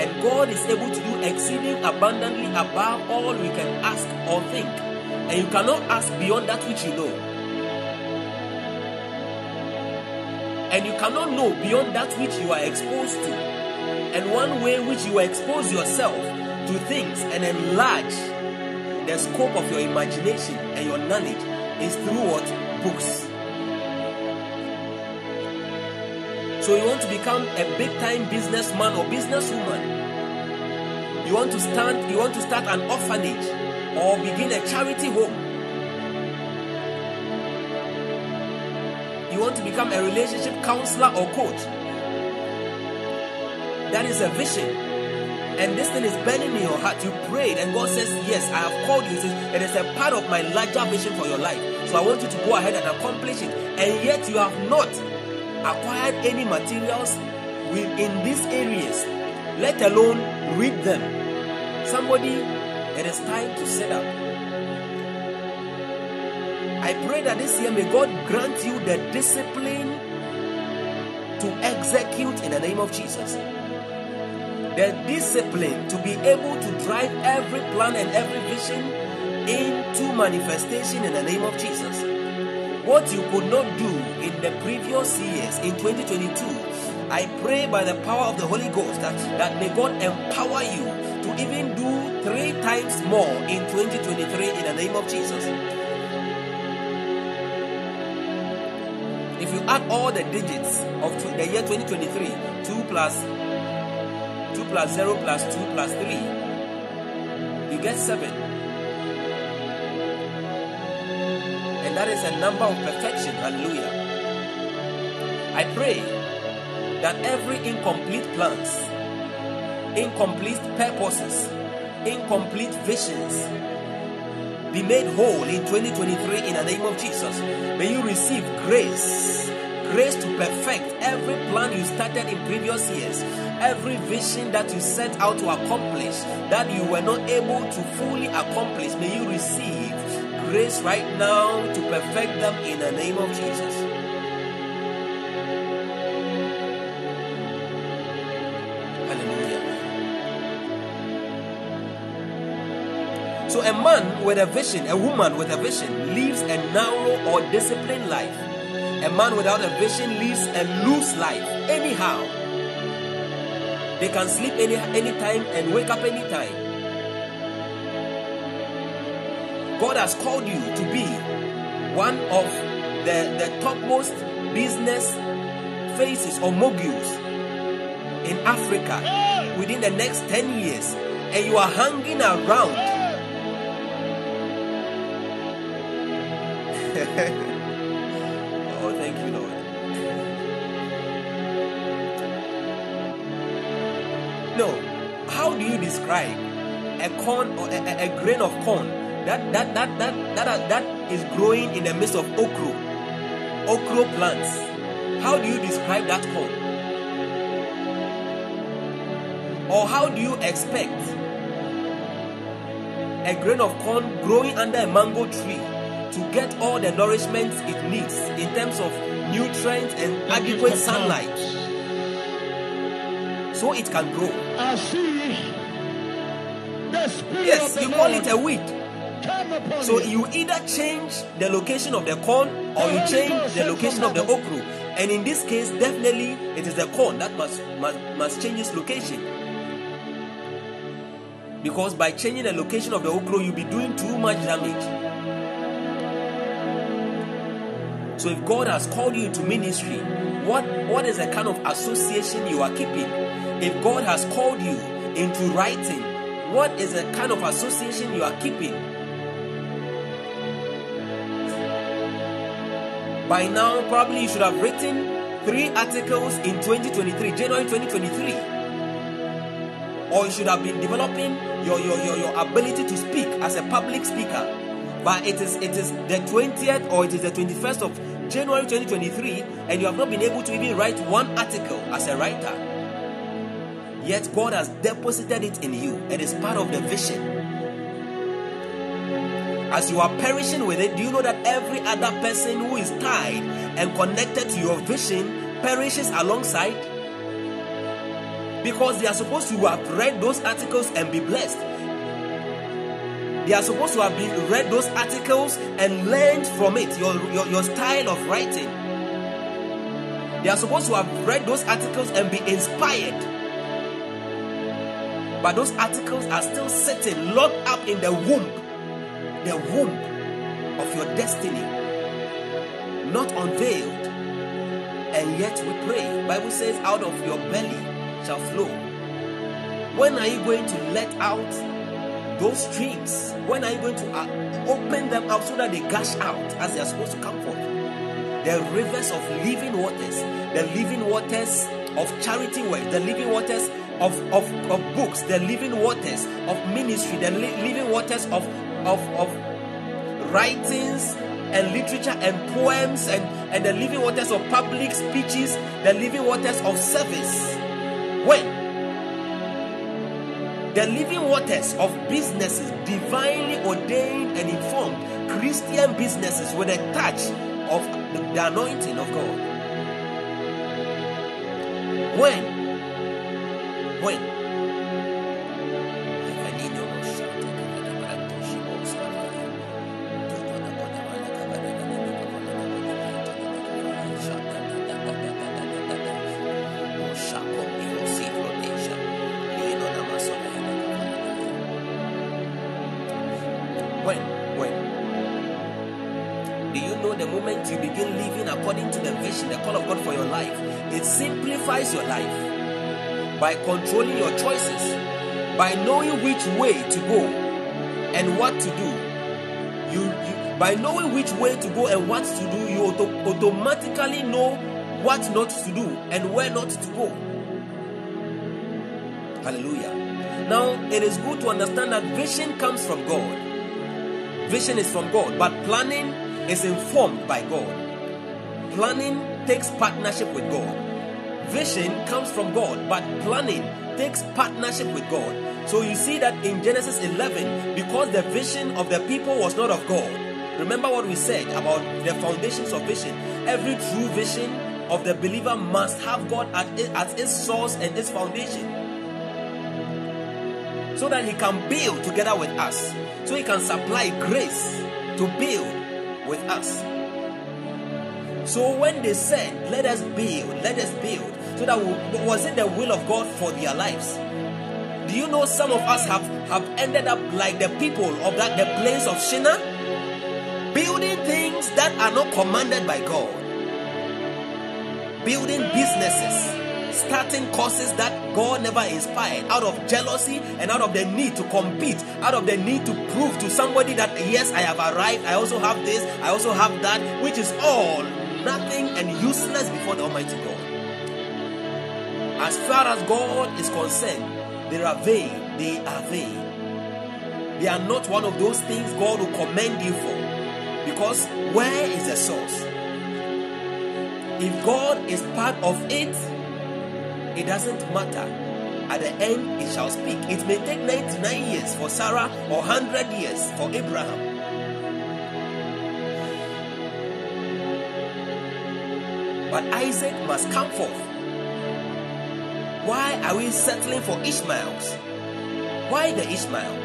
And God is able to do exceeding abundantly above all we can ask or think. And you cannot ask beyond that which you know. And you cannot know beyond that which you are exposed to. And one way which you expose yourself to things and enlarge the scope of your imagination and your knowledge is through what? Books. So you want to become a big time businessman or businesswoman. You want to stand, you want to start an orphanage or begin a charity home. You want to become a relationship counselor or coach. That is a vision. And this thing is burning in your heart. You prayed, and God says, Yes, I have called you. It is a part of my larger vision for your life. So I want you to go ahead and accomplish it. And yet you have not acquired any materials in these areas, let alone read them. Somebody, it is time to set up. I pray that this year may God grant you the discipline to execute in the name of Jesus. The discipline to be able to drive every plan and every vision into manifestation in the name of Jesus. What you could not do in the previous years in 2022, I pray by the power of the Holy Ghost that, that may God empower you to even do three times more in 2023 in the name of Jesus. If you add all the digits of the year 2023, 2 plus 2 plus 0 plus 2 plus 3, you get 7. And that is a number of perfection. Hallelujah. I pray that every incomplete plans, incomplete purposes, incomplete visions be made whole in 2023 in the name of Jesus. May you receive grace, grace to perfect every plan you started in previous years, every vision that you set out to accomplish that you were not able to fully accomplish. May you receive grace right now to perfect them in the name of Jesus. So, a man with a vision, a woman with a vision, lives a narrow or disciplined life. A man without a vision lives a loose life, anyhow. They can sleep any anytime and wake up anytime. God has called you to be one of the, the topmost business faces or moguls in Africa within the next 10 years, and you are hanging around. No, how do you describe a corn or a, a, a grain of corn that that that that that that is growing in the midst of okra, okra plants. How do you describe that corn? Or how do you expect a grain of corn growing under a mango tree to get all the nourishment it needs in terms of nutrients and adequate sunlight so it can grow? I see the spirit Yes, you call it a weed. So you. you either change the location of the corn or you change the location of the okra. And in this case, definitely it is the corn that must must, must change its location. Because by changing the location of the okra, you'll be doing too much damage. So if God has called you to ministry, what, what is the kind of association you are keeping? If God has called you into writing, what is the kind of association you are keeping? By now, probably you should have written three articles in 2023, January 2023. or you should have been developing your, your, your, your ability to speak as a public speaker. But it is it is the 20th or it is the 21st of January 2023, and you have not been able to even write one article as a writer. Yet God has deposited it in you. It is part of the vision. As you are perishing with it, do you know that every other person who is tied and connected to your vision perishes alongside? Because they are supposed to have read those articles and be blessed. They are supposed to have been read those articles and learned from it, your, your, your style of writing. They are supposed to have read those articles and be inspired. But those articles are still sitting locked up in the womb, the womb of your destiny, not unveiled. And yet we pray. Bible says, out of your belly shall flow. When are you going to let out those streams, when are you going to uh, open them up so that they gush out as they are supposed to come forth? The rivers of living waters, the living waters of charity work, the living waters of, of, of books, the living waters of ministry, the li- living waters of, of, of writings and literature and poems and, and the living waters of public speeches, the living waters of service. When? the living waters of businesses divinely ordained and informed Christian businesses with a touch of the, the anointing of God. When? When? Controlling your choices, by knowing which way to go and what to do. You, you by knowing which way to go and what to do, you auto- automatically know what not to do and where not to go. Hallelujah. Now, it is good to understand that vision comes from God. Vision is from God, but planning is informed by God. Planning takes partnership with God. Vision comes from God, but planning takes partnership with God. So you see that in Genesis 11, because the vision of the people was not of God. Remember what we said about the foundations of vision. Every true vision of the believer must have God at, at its source and its foundation so that he can build together with us so he can supply grace to build with us so when they said let us build let us build so that we, was it the will of god for their lives? Do you know some of us have have ended up like the people of that the place of shinar building things that are not commanded by god. Building businesses. Starting courses that God never inspired. Out of jealousy and out of the need to compete, out of the need to prove to somebody that yes, I have arrived, I also have this, I also have that, which is all nothing and useless before the Almighty God. As far as God is concerned, they are vain, they are vain. They are not one of those things God will commend you for. Because where is the source? If God is part of it, it doesn't matter. At the end, it shall speak. It may take 99 years for Sarah or 100 years for Abraham. But Isaac must come forth. Why are we settling for Ishmaels? Why the Ishmael?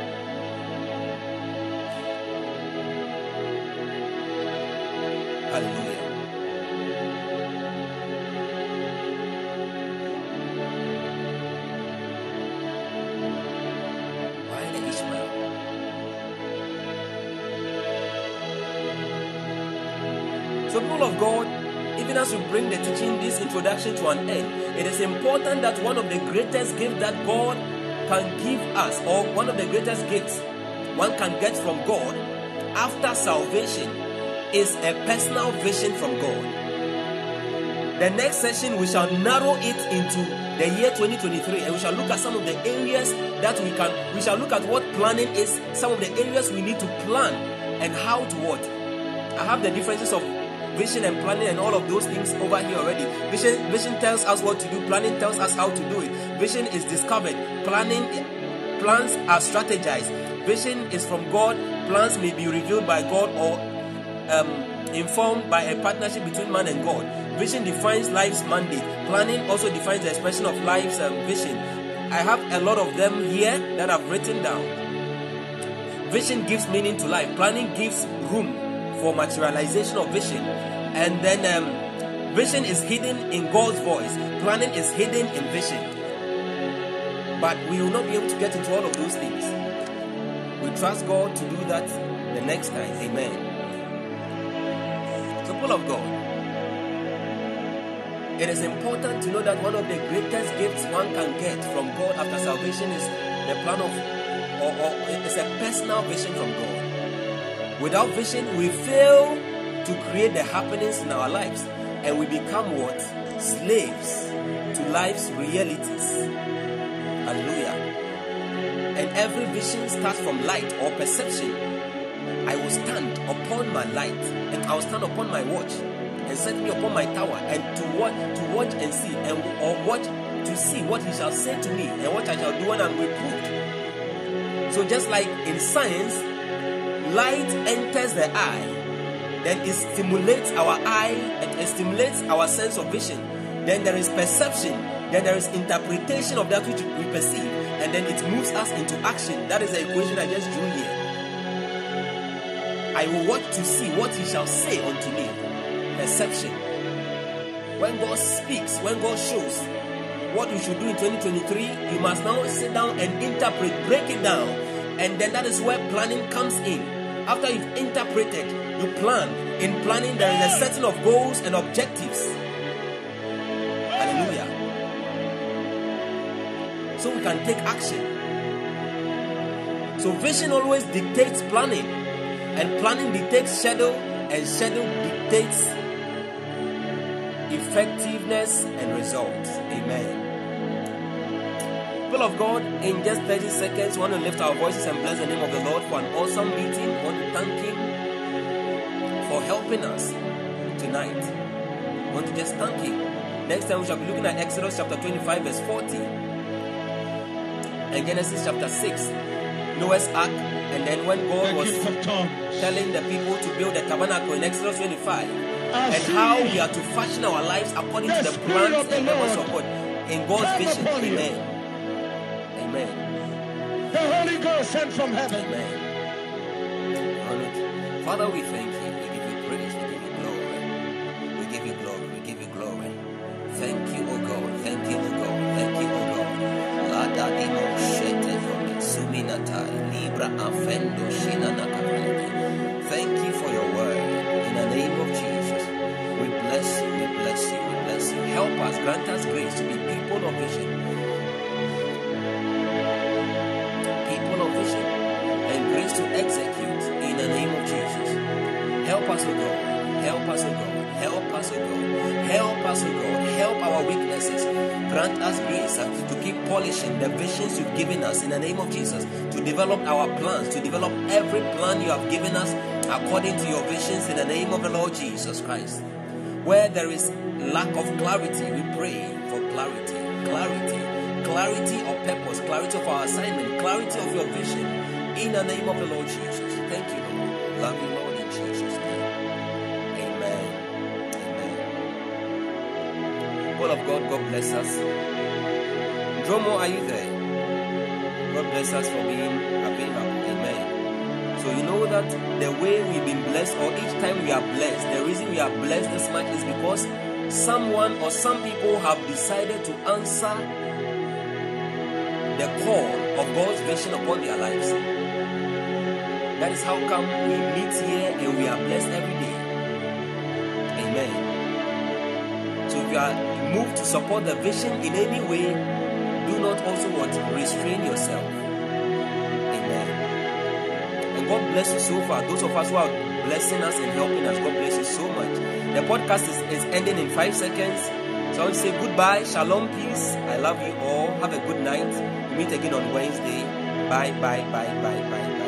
Introduction to an end, it is important that one of the greatest gifts that God can give us, or one of the greatest gifts one can get from God after salvation, is a personal vision from God. The next session, we shall narrow it into the year 2023 and we shall look at some of the areas that we can, we shall look at what planning is, some of the areas we need to plan and how to what. I have the differences of vision and planning and all of those things over here already. Vision, vision tells us what to do, planning tells us how to do it. Vision is discovered, planning, plans are strategized. Vision is from God, plans may be revealed by God or um, informed by a partnership between man and God. Vision defines life's mandate. Planning also defines the expression of life's um, vision. I have a lot of them here that I've written down. Vision gives meaning to life. Planning gives room for materialization of vision. And then um, vision is hidden in God's voice. Planning is hidden in vision. But we will not be able to get into all of those things. We trust God to do that the next time. Amen. So, full of God. It is important to know that one of the greatest gifts one can get from God after salvation is the plan of, or, or it's a personal vision from God. Without vision, we fail to create the happenings in our lives and we become what? Slaves to life's realities. Hallelujah. And every vision starts from light or perception. I will stand upon my light and I will stand upon my watch and set me upon my tower and to watch to watch and see and or watch to see what he shall say to me and what I shall do when I'm reproved. So just like in science, light enters the eye, then it stimulates our eye and it stimulates our sense of vision. Then there is perception, then there is interpretation of that which we perceive, and then it moves us into action. That is the equation I just drew here. I will watch to see what he shall say unto me perception. When God speaks, when God shows what we should do in 2023, you must now sit down and interpret, break it down. And then that is where planning comes in. After you've interpreted, you plan. In planning, there is a setting of goals and objectives. Hallelujah. So we can take action. So vision always dictates planning, and planning dictates schedule, and schedule dictates effectiveness and results. Amen. People of God, in just 30 seconds, we want to lift our voices and bless the name of the Lord for an awesome meeting. We want to thank Him for helping us tonight. We want to just thank Him. Next time, we shall be looking at Exodus chapter 25, verse 40, and Genesis chapter 6, Noah's Ark, and then when God was telling the people to build the tabernacle in Exodus 25 and how we are to fashion our lives according to the plans and purpose of God in God's vision. Amen. The Holy Ghost sent from heaven. Amen. Father, we thank you. We give you praise. We give you glory. We give you glory. We give you glory. Thank you, O God. Thank you, O God. Thank you, O God. Lada dimo shete suminatai libra afendo shina nakavalete. Thank you for your word. In the name of Jesus, we bless you. We bless you. We bless you. Help us. Grant us grace to be people of vision. Help us, O God. Help us, O God. Help us, O God. Help us, O God. Help our weaknesses. Grant us grace uh, to keep polishing the visions you've given us in the name of Jesus. To develop our plans, to develop every plan you have given us according to your visions in the name of the Lord Jesus Christ. Where there is lack of clarity, we pray for clarity, clarity, clarity of purpose, clarity of our assignment, clarity of your vision in the name of the Lord Jesus. Bless us. Dromo, are you there? God bless us for being available. Amen. So you know that the way we've been blessed, or each time we are blessed, the reason we are blessed this much is because someone or some people have decided to answer the call of God's vision upon their lives. That is how come we meet here and we are blessed every you are moved to support the vision in any way, do not also what restrain yourself. Amen. And God bless you so far. Those of us who are blessing us and helping us, God bless you so much. The podcast is, is ending in five seconds. So I want to say goodbye, shalom, peace. I love you all. Have a good night. We meet again on Wednesday. Bye, bye, bye, bye, bye.